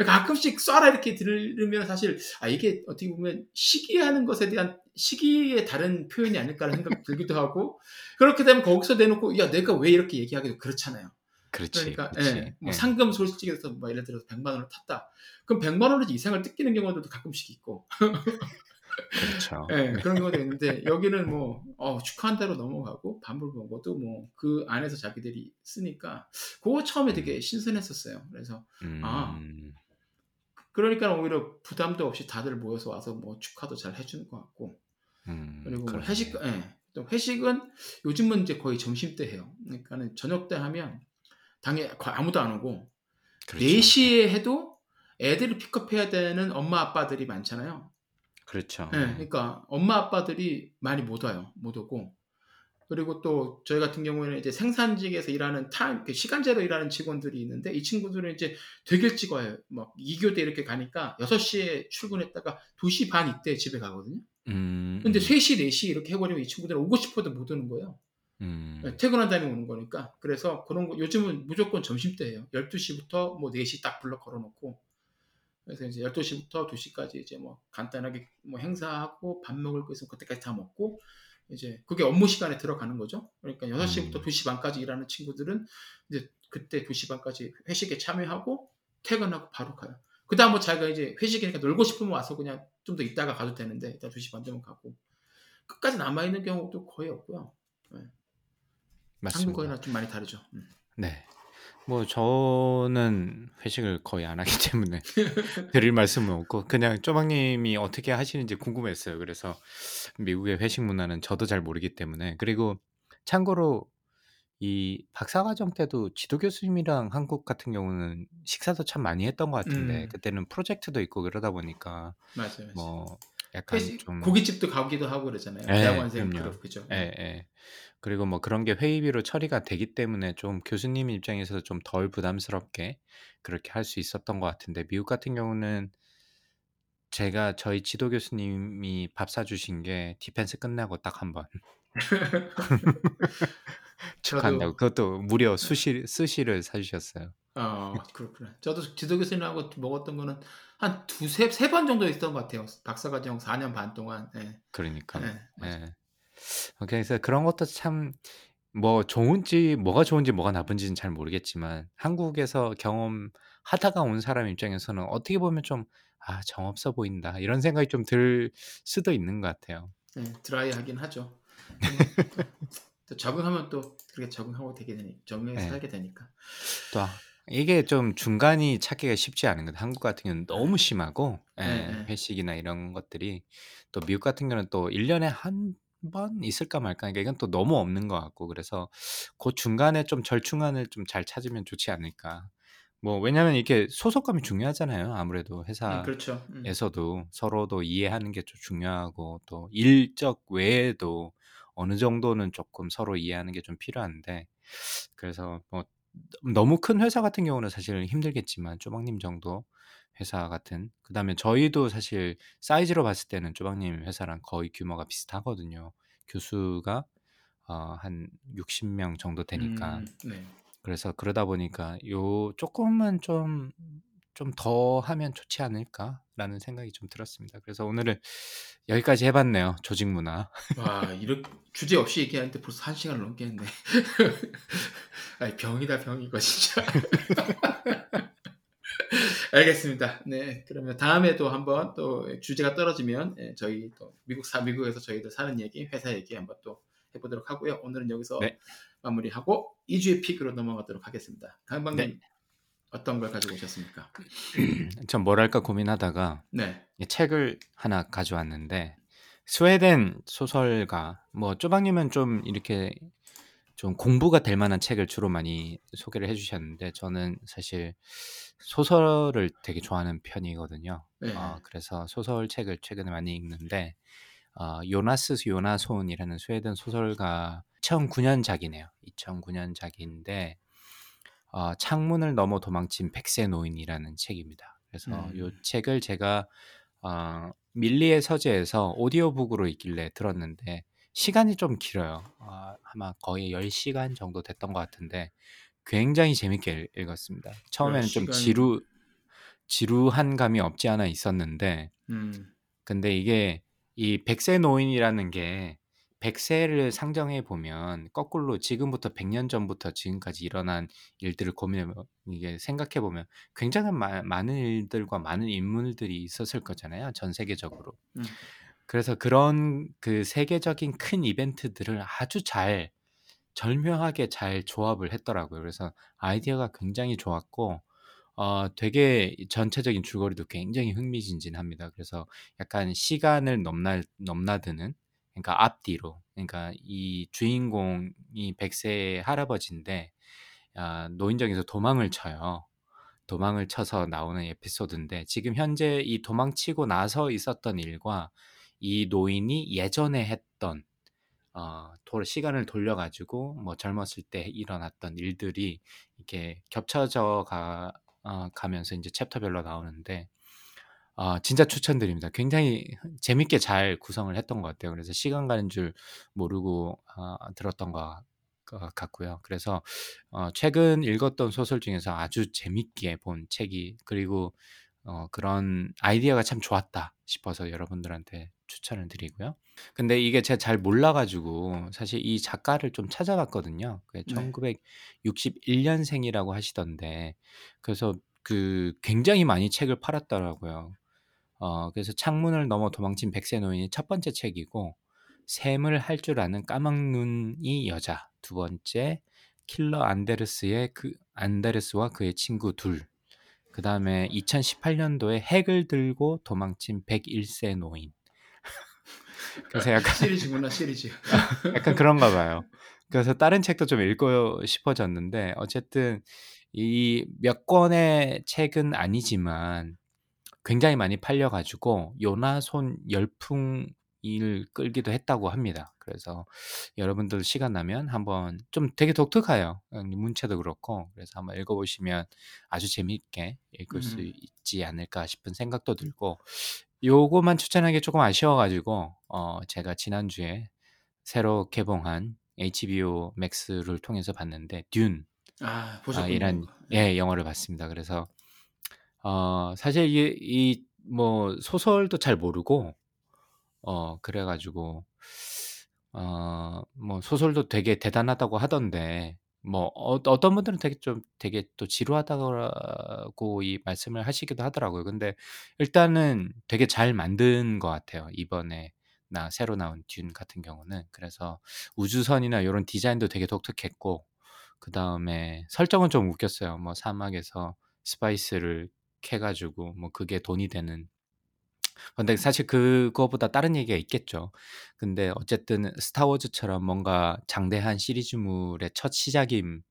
가끔씩 쏴라 이렇게 들으면 사실 아 이게 어떻게 보면 시기하는 것에 대한 시기의 다른 표현이 아닐까라는 생각이 (laughs) 들기도 하고 그렇게 되면 거기서 내놓고 야 내가 왜 이렇게 얘기하기도 그렇잖아요. 그렇지. 그러니까 그렇지. 예, 뭐 예. 상금 솔직해서 뭐 예를 들어서 100만 원을 탔다. 그럼 100만 원을 이상을 뜯기는 경우도 가끔씩 있고 (laughs) 그렇죠. 예, 그런 경우도 있는데 여기는 뭐 어, 축하한 대로 넘어가고 밥을 먹어도 뭐 그 안에서 자기들이 쓰니까 그거 처음에 되게 신선했었어요. 그래서 아. 음. 그러니까 오히려 부담도 없이 다들 모여서 와서 뭐 축하도 잘 해주는 것 같고 음, 그리고 뭐. 회식 예. 또 회식은 요즘은 이제 거의 점심 때 해요. 그러니까는 저녁 때 하면 당연히 아무도 안 오고 그렇죠. 4시에 해도 애들을 픽업해야 되는 엄마 아빠들이 많잖아요. 그렇죠. 네, 그러니까 엄마 아빠들이 많이 못 와요. 못 오고. 그리고 또 저희 같은 경우에는 이제 생산직에서 일하는 타임, 그 시간제로 일하는 직원들이 있는데 이 친구들은 이제 되게 일찍 와요. 막 2교대 이렇게 가니까 6시에 출근했다가 2시 반 이때 집에 가거든요. 음, 근데 음, 3시, 4시 이렇게 해버리면 이 친구들은 오고 싶어도 못 오는 거예요. 음, 네, 퇴근한 다음에 오는 거니까. 그래서 그런 거, 요즘은 무조건 점심때예요 12시부터 뭐 4시 딱 불러 걸어놓고. 그래서 이제 12시부터 2시까지 이제 뭐 간단하게 뭐 행사하고 밥 먹을 거 있으면 그때까지 다 먹고 이제 그게 업무 시간에 들어가는 거죠. 그러니까 6시부터 음. 2시 반까지 일하는 친구들은 이제 그때 2시 반까지 회식에 참여하고 퇴근하고 바로 가요. 그 다음 뭐 자기가 이제 회식이니까 놀고 싶으면 와서 그냥 좀 더 있다가 가도 되는데 일단 2시 반 되면 가고 끝까지 남아있는 경우도 거의 없고요. 맞습니다. 한국이나 좀 많이 다르죠. 음. 네. 뭐 저는 회식을 거의 안 하기 (laughs) 때문에 드릴 말씀은 없고 그냥 쪼박님이 어떻게 하시는지 궁금했어요. 그래서 미국의 회식 문화는 저도 잘 모르기 때문에 그리고 참고로 이 박사과정 때도 지도 교수님이랑 한국 같은 경우는 식사도 참 많이 했던 것 같은데 음. 그때는 프로젝트도 있고 그러다 보니까 맞아요. 맞아요. 뭐 약간 회식, 좀 고깃집도 가기도 하고 그러잖아요. 예, 대학원생 그럼요. 그룹 그죠. 예, 예. 그리고 뭐 그런 게 회의비로 처리가 되기 때문에 좀 교수님 입장에서 좀 덜 부담스럽게 그렇게 할 수 있었던 것 같은데 미국 같은 경우는 제가 저희 지도 교수님이 밥 사주신 게 defense 끝나고 딱 한 번 (laughs) (laughs) 축하한다고 저도 그것도 무려 수시 스시를 사주셨어요. 어 그렇구나. 저도 지도 교수님하고 먹었던 거는 한 두세 세 번 정도 있었던 것 같아요. 박사과정 4년 반 동안. 예. 그러니까 예. 예. 그래서 그런 것도 참 뭐 좋은지 뭐가 좋은지 뭐가 나쁜지는 잘 모르겠지만 한국에서 경험하다가 온 사람 입장에서는 어떻게 보면 좀 아, 정없어 보인다 이런 생각이 좀 들 수도 있는 것 같아요. 예, 드라이하긴 하죠. (laughs) 적응하면 또 그렇게 적응하고 되게 되니 적응해서 예. 살게 되니까. 또 아, 이게 좀 중간이 찾기가 쉽지 않은 것. 한국 같은 경우는 너무 심하고 예, 예, 예. 회식이나 이런 것들이 또 미국 같은 경우는 또 1년에 한 번 있을까 말까 그러니까 이건 또 너무 없는 것 같고 그래서 그 중간에 좀 절충안을 좀 잘 찾으면 좋지 않을까. 뭐 왜냐면 이게 소속감이 중요하잖아요. 아무래도 음, 그렇죠. 음. 회사에서도 서로도 이해하는 게 좀 중요하고 또 일적 외에도 어느 정도는 조금 서로 이해하는 게 좀 필요한데 그래서 뭐 너무 큰 회사 같은 경우는 사실 힘들겠지만 쪼박님 정도 회사 같은 그다음에 저희도 사실 사이즈로 봤을 때는 쪼박님 회사랑 거의 규모가 비슷하거든요. 교수가 어, 한 60명 정도 되니까 음, 네. 그래서 그러다 보니까 요 조금만 좀 좀 더 하면 좋지 않을까라는 생각이 좀 들었습니다. 그래서 오늘은 여기까지 해봤네요. 조직 문화. 와, 이렇게 주제 없이 얘기하는데 벌써 한 시간을 넘겠네. (laughs) 아니, 병이다, 병, 이거 진짜. (laughs) 알겠습니다. 네. 그러면 다음에도 한번 또 주제가 떨어지면 예, 저희 또 미국 사, 미국에서 저희들 사는 얘기, 회사 얘기 한번 또 해보도록 하고요. 오늘은 여기서 네. 마무리하고 2주의 픽으로 넘어가도록 하겠습니다. 강방님 네. 어떤 걸 가지고 오셨습니까? (clears throat) 전뭘 할까 고민하다가 네. 이 책을 하나 가져왔는데 스웨덴 소설가 뭐 쪼박님은 좀 이렇게 좀 공부가 될 만한 책을 주로 많이 소개를 해주셨는데 저는 사실 소설을 되게 좋아하는 편이거든요. 네. 어, 그래서 소설 책을 최근에 많이 읽는데 어, 요나스 요나손이라는 스웨덴 소설가 2009년작이네요. 2009년작인데 어, 창문을 넘어 도망친 백세 노인이라는 책입니다. 그래서 요 음. 책을 제가 어, 밀리의 서재에서 오디오북으로 있길래 들었는데 시간이 좀 길어요. 아, 아마 거의 10시간 정도 됐던 것 같은데 굉장히 재밌게 읽- 읽었습니다. 처음에는 좀 10시간. 지루 지루한 감이 없지 않아 있었는데 음. 근데 이게 이 백세 노인이라는 게 백세를 상정해 보면 거꾸로 지금부터 100년 전부터 지금까지 일어난 일들을 고민해 보 이게 생각해 보면 굉장한 마, 많은 일들과 많은 인물들이 있었을 거잖아요. 전 세계적으로. 음. 그래서 그런 그 세계적인 큰 이벤트들을 아주 잘 절묘하게 잘 조합을 했더라고요. 그래서 아이디어가 굉장히 좋았고 어 되게 전체적인 줄거리도 굉장히 흥미진진합니다. 그래서 약간 시간을 넘나 넘나드는 그러니까 앞뒤로 그러니까 이 주인공이 100세의 할아버지인데 아 노인정에서 도망을 쳐요. 도망을 쳐서 나오는 에피소드인데 지금 현재 이 도망치고 나서 있었던 일과 이 노인이 예전에 했던 어, 돌, 시간을 돌려가지고 뭐 젊었을 때 일어났던 일들이 이렇게 겹쳐져 가, 어, 가면서 이제 챕터별로 나오는데 어, 진짜 추천드립니다. 굉장히 재밌게 잘 구성을 했던 것 같아요. 그래서 시간 가는 줄 모르고 어, 들었던 것 같고요. 그래서 어, 최근 읽었던 소설 중에서 아주 재밌게 본 책이 그리고 어, 그런 아이디어가 참 좋았다 싶어서 여러분들한테 추천을 드리고요. 근데 이게 제가 잘 몰라가지고 사실 이 작가를 좀 찾아봤거든요. 그 네. 1961년생이라고 하시던데 그래서 그 굉장히 많이 책을 팔았더라고요. 어, 그래서 창문을 넘어 도망친 백세 노인이 첫 번째 책이고 샘을 할 줄 아는 까막눈이 여자 두 번째 킬러 안데르스의 그 안데르스와 그의 친구 둘. 그 다음에 2018년도에 핵을 들고 도망친 101세 노인. (laughs) 그래서 약간 (laughs) 시리즈구나 시리즈. (laughs) 약간 그런가 봐요. 그래서 다른 책도 좀 읽고 싶어졌는데 어쨌든 이 몇 권의 책은 아니지만 굉장히 많이 팔려가지고 요나손 열풍을 끌기도 했다고 합니다. 그래서 여러분들 시간 나면 한번 좀 되게 독특해요. 음, 문체도 그렇고 그래서 한번 읽어보시면 아주 재미있게 읽을 수 음. 있지 않을까 싶은 생각도 들고 요거만 추천하기 조금 아쉬워가지고 어 제가 지난 주에 새로 개봉한 HBO 맥스를 통해서 봤는데 듄아 아, 보셨군요. 이란 네. 예 영화를 봤습니다. 그래서 어 사실 이게 이뭐 소설도 잘 모르고 어 그래가지고 어 뭐 소설도 되게 대단하다고 하던데 뭐 어, 어떤 분들은 되게 좀 되게 또 지루하다고 이 말씀을 하시기도 하더라고요. 근데 일단은 되게 잘 만든 것 같아요. 이번에 나 새로 나온 듄 같은 경우는 그래서 우주선이나 이런 디자인도 되게 독특했고 그 다음에 설정은 좀 웃겼어요. 뭐 사막에서 스파이스를 캐가지고 뭐 그게 돈이 되는 근데 사실 그거보다 다른 얘기가 있겠죠. 근데 어쨌든 스타워즈처럼 뭔가 장대한 시리즈물의 첫 시작임,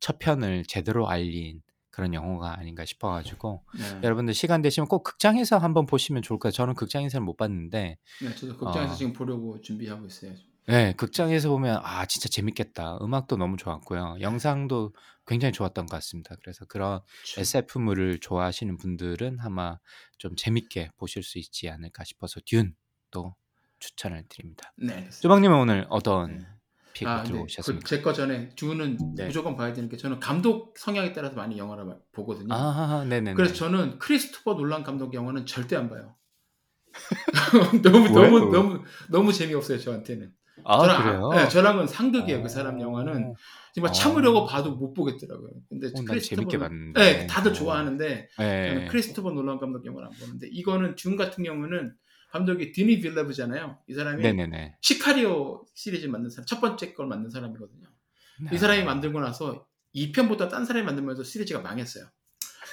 첫 편을 제대로 알린 그런 영화가 아닌가 싶어 가지고 네. 여러분들 시간 되시면 꼭 극장에서 한번 보시면 좋을 거예요. 저는 극장에서는 못 봤는데 네, 저도 극장에서 어 지금 보려고 준비하고 있어요. 네, 극장에서 보면 아 진짜 재밌겠다. 음악도 너무 좋았고요. 영상도 굉장히 좋았던 것 같습니다. 그래서 그런 그쵸. SF물을 좋아하시는 분들은 아마 좀 재밌게 보실 수 있지 않을까 싶어서 듄도 추천을 드립니다. 네. 조박님은 오늘 어떤 네. 픽을 아, 들고 근데 오셨습니까? 그 제거 전에 듀는 네. 무조건 봐야 되는 게 저는 감독 성향에 따라서 많이 영화를 마- 보거든요. 아, 네네네. 그래서 저는 크리스토퍼 놀란 감독 영화는 절대 안 봐요. (laughs) 너무? 너무 너무 너무 재미없어요 저한테는. 아, 저랑 그래요? 네, 저랑은 상극이에요 그 사람 영화는. 어, 정말 어. 참으려고 봐도 못 보겠더라고요. 근데 어, 난 크리스토퍼 봤는데. 네, 다들 어. 좋아하는데 저는 네. 크리스토퍼 놀란 감독 영화를 안 보는데 이거는 준 같은 경우는 감독이 디니 빌레브잖아요. 이 사람이 네네네. 시카리오 시리즈 만든 사람, 첫 번째 걸 만든 사람이거든요. 이 아. 사람이 만들고 나서 2편보다 딴 사람이 만들면서 시리즈가 망했어요.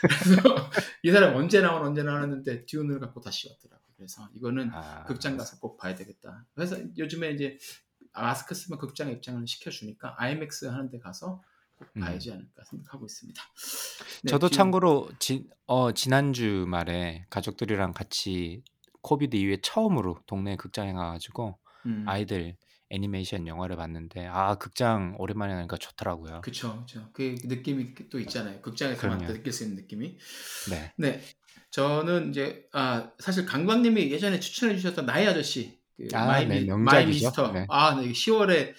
그래서 (laughs) 이 사람 언제 나온 언제 나왔는데 듀운을 갖고 다시 왔더라고요. 그래서 이거는 아. 극장 가서 꼭 봐야 되겠다. 그래서 요즘에 이제 마스크 쓰면 극장 입장을 시켜주니까 아이맥스 하는데 가서 꼭 음. 봐야지 않을까 생각하고 있습니다. 네, 저도 듀운. 참고로 지, 어, 지난주 말에 가족들이랑 같이 COVID 이후에 처음으로 동네 극장에 가가지고 음, 아이들 애니메이션 영화를 봤는데 아 극장 오랜만에 가니까 좋더라고요. 그쵸. 그 느낌이 또 있잖아요. 극장에서만 그럼요. 느낄 수 있는 느낌이. 네. 네. 저는 이제 아 사실 강박님이 예전에 추천해 주셨던 나의 아저씨 그 아, 마이, 네. My Mister 네. 아 네, 10월에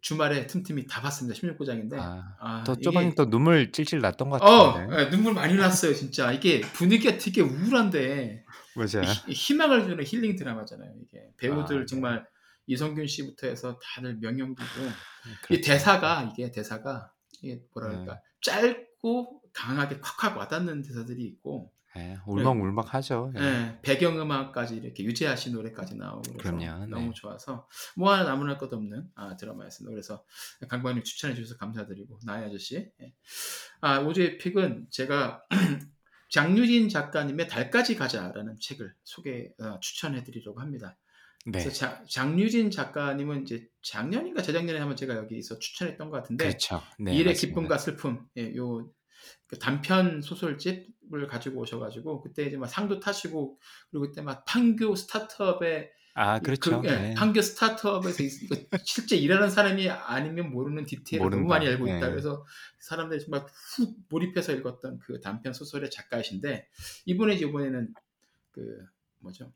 주말에 틈틈이 다 봤습니다 16부작인데 아, 아, 또 이게- 쪼박이 또 눈물 찔찔 났던 것어 같은데. 예, 눈물 많이 났어요 진짜 이게 분위기가 되게 우울한데 맞아요. 히- 희망을 주는 힐링 드라마잖아요 이게 배우들 아, 네. 정말 이성균 씨부터 해서 다들 명연기고 이 그렇죠. 대사가 이게 대사가 이게 뭐라 네. 짧고 강하게 콱콱 와닿는 대사들이 있고 예, 울먹울먹하죠. 예. 예, 배경음악까지 이렇게 유재하 씨 노래까지 나오고 그래서 그럼요, 너무 네. 좋아서 뭐 하나 나무랄 것 없는 아, 드라마였습니다. 그래서 강박님 추천해 주셔서 감사드리고 나의 아저씨 예. 아 오주의 픽은 제가 (clears throat) 장유진 작가님의 달까지 가자라는 책을 소개 어, 추천해 드리려고 합니다. 네. 그래서 자- 장유진 작가님은 이제 작년인가 재작년에 한번 제가 여기서 추천했던 것 같은데 그렇죠. 네, 일의 맞습니다. 기쁨과 슬픔, 예, 요 그 단편 소설집을 가지고 오셔가지고 그때 이제 막 상도 타시고 그리고 그때 막 판교 스타트업에 아, 그렇죠. 그, 예, 네. 판교 스타트업에서 있- 이거 실제 일하는 사람이 아니면 모르는 디테일을 너무 모른다. 많이 알고 있다. 네. 그래서 사람들이 정말 훅 몰입해서 읽었던 그 단편 소설의 작가이신데 이분이 이번에는 그 뭐죠?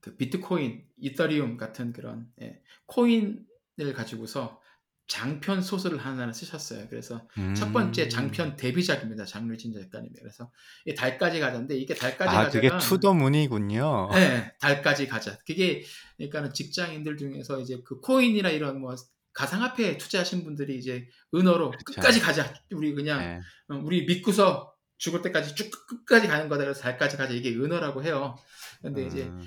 그 비트코인, 이더리움 같은 그런 예, 코인을 가지고서 장편 소설을 하나 쓰셨어요. 그래서 첫 번째 음. 장편 데뷔작입니다. 장르진 작가님이. 그래서 이 달까지 가자인데 이게 달까지 아, 가자가 그게 투더문이군요. 네, 달까지 가자. 그게 그러니까는 직장인들 중에서 이제 그 코인이나 이런 뭐 가상화폐에 투자하신 분들이 이제 은어로 그렇죠. 끝까지 가자. 우리 그냥 네. 어, 우리 믿고서 죽을 때까지 쭉 끝- 끝까지 가는 거다. 그래서 달까지 가자. 이게 은어라고 해요. 근데 이제 음,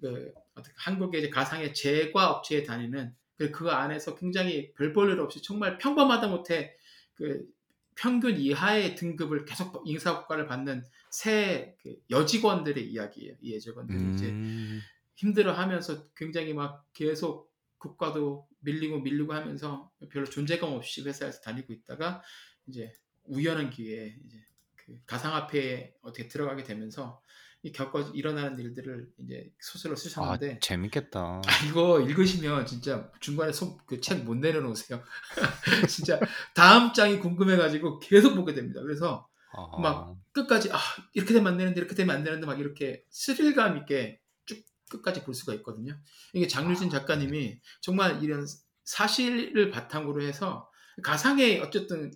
그 한국의 이제 가상의 제과 업체에 다니는 그, 그 안에서 굉장히 별 볼 일 없이 정말 평범하다 못해 그 평균 이하의 등급을 계속 인사고과를 받는 새그 여직원들의 이야기예요. 이 여직원들이 이제 음, 힘들어하면서 굉장히 막 계속 국가도 밀리고 밀리고 하면서 별로 존재감 없이 회사에서 다니고 있다가 이제 우연한 기회에 이제 그 가상화폐에 어떻게 들어가게 되면서 이 겪어 일어나는 일들을 이제 소설로 아, 쓰셨는데 재밌겠다. (laughs) 아, 이거 읽으시면 진짜 중간에 그책못 내려놓으세요. (laughs) 진짜 다음 장이 궁금해가지고 계속 보게 됩니다. 그래서 아, 막 끝까지 아 이렇게 되면 안 되는데 이렇게 되면 안 되는데 막 이렇게 스릴감 있게 쭉 끝까지 볼 수가 있거든요. 이게 장유진 아, 작가님이 정말 이런 사실을 바탕으로 해서 가상의 어쨌든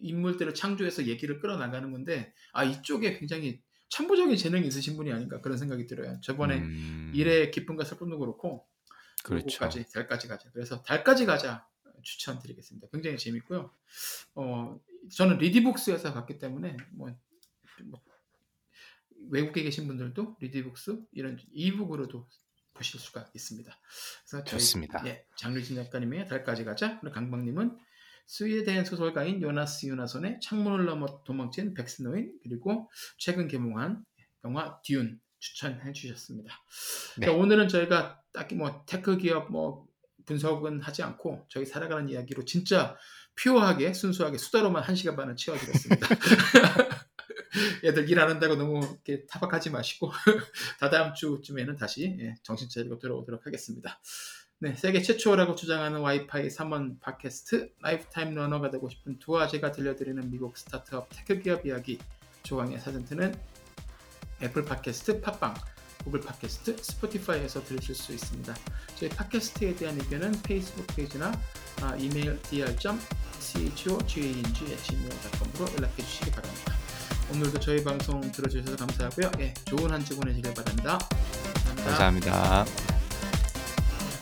인물들을 창조해서 얘기를 끌어나가는 건데 아 이쪽에 굉장히 참고적인 재능이 있으신 분이 아닌가 그런 생각이 들어요. 저번에 음, 일의 기쁨과 슬픔도 그렇고 그렇죠. 까지 달까지 가자. 그래서 달까지 가자 추천드리겠습니다. 굉장히 재밌고요. 어 저는 리디북스에서 샀기 때문에 뭐, 뭐 외국에 계신 분들도 리디북스 이런 e-book으로도 보실 수가 있습니다. 그래서 저희, 좋습니다. 예, 장류진 작가님의 달까지 가자. 그리고 강박님은 스웨덴 소설가인 요나스 요나손의 창문을 넘어 도망친 백세 노인 그리고 최근 개봉한 영화 듄 추천해 주셨습니다. 네. 자, 오늘은 저희가 딱히 뭐 tech 기업 뭐 분석은 하지 않고 저희 살아가는 이야기로 진짜 pure하게 순수하게 수다로만 한 시간 반을 채워드렸습니다. (laughs) 애들 일 안 한다고 너무 이렇게 타박하지 마시고 (laughs) 다다음 주쯤에는 다시 예, 정신 차리고 들어오도록 하겠습니다. 네, 세계 최초라고 주장하는 와이파이 3원 팟캐스트 lifetime learner가 되고 싶은 두 아재가 들려드리는 미국 스타트업 tech 기업 이야기 조강의 사전트는 애플 팟캐스트, 팟빵, 구글 팟캐스트, 스포티파이에서 들으실 수 있습니다. 저희 팟캐스트에 대한 의견은 페이스북 페이지나 아, 이메일 dr.chogang.gmail.com으로 연락해 주시기 바랍니다. 오늘도 저희 방송 들어주셔서 감사하고요. 예, 좋은 한 주 보내시길 바랍니다. 감사합니다. 감사합니다.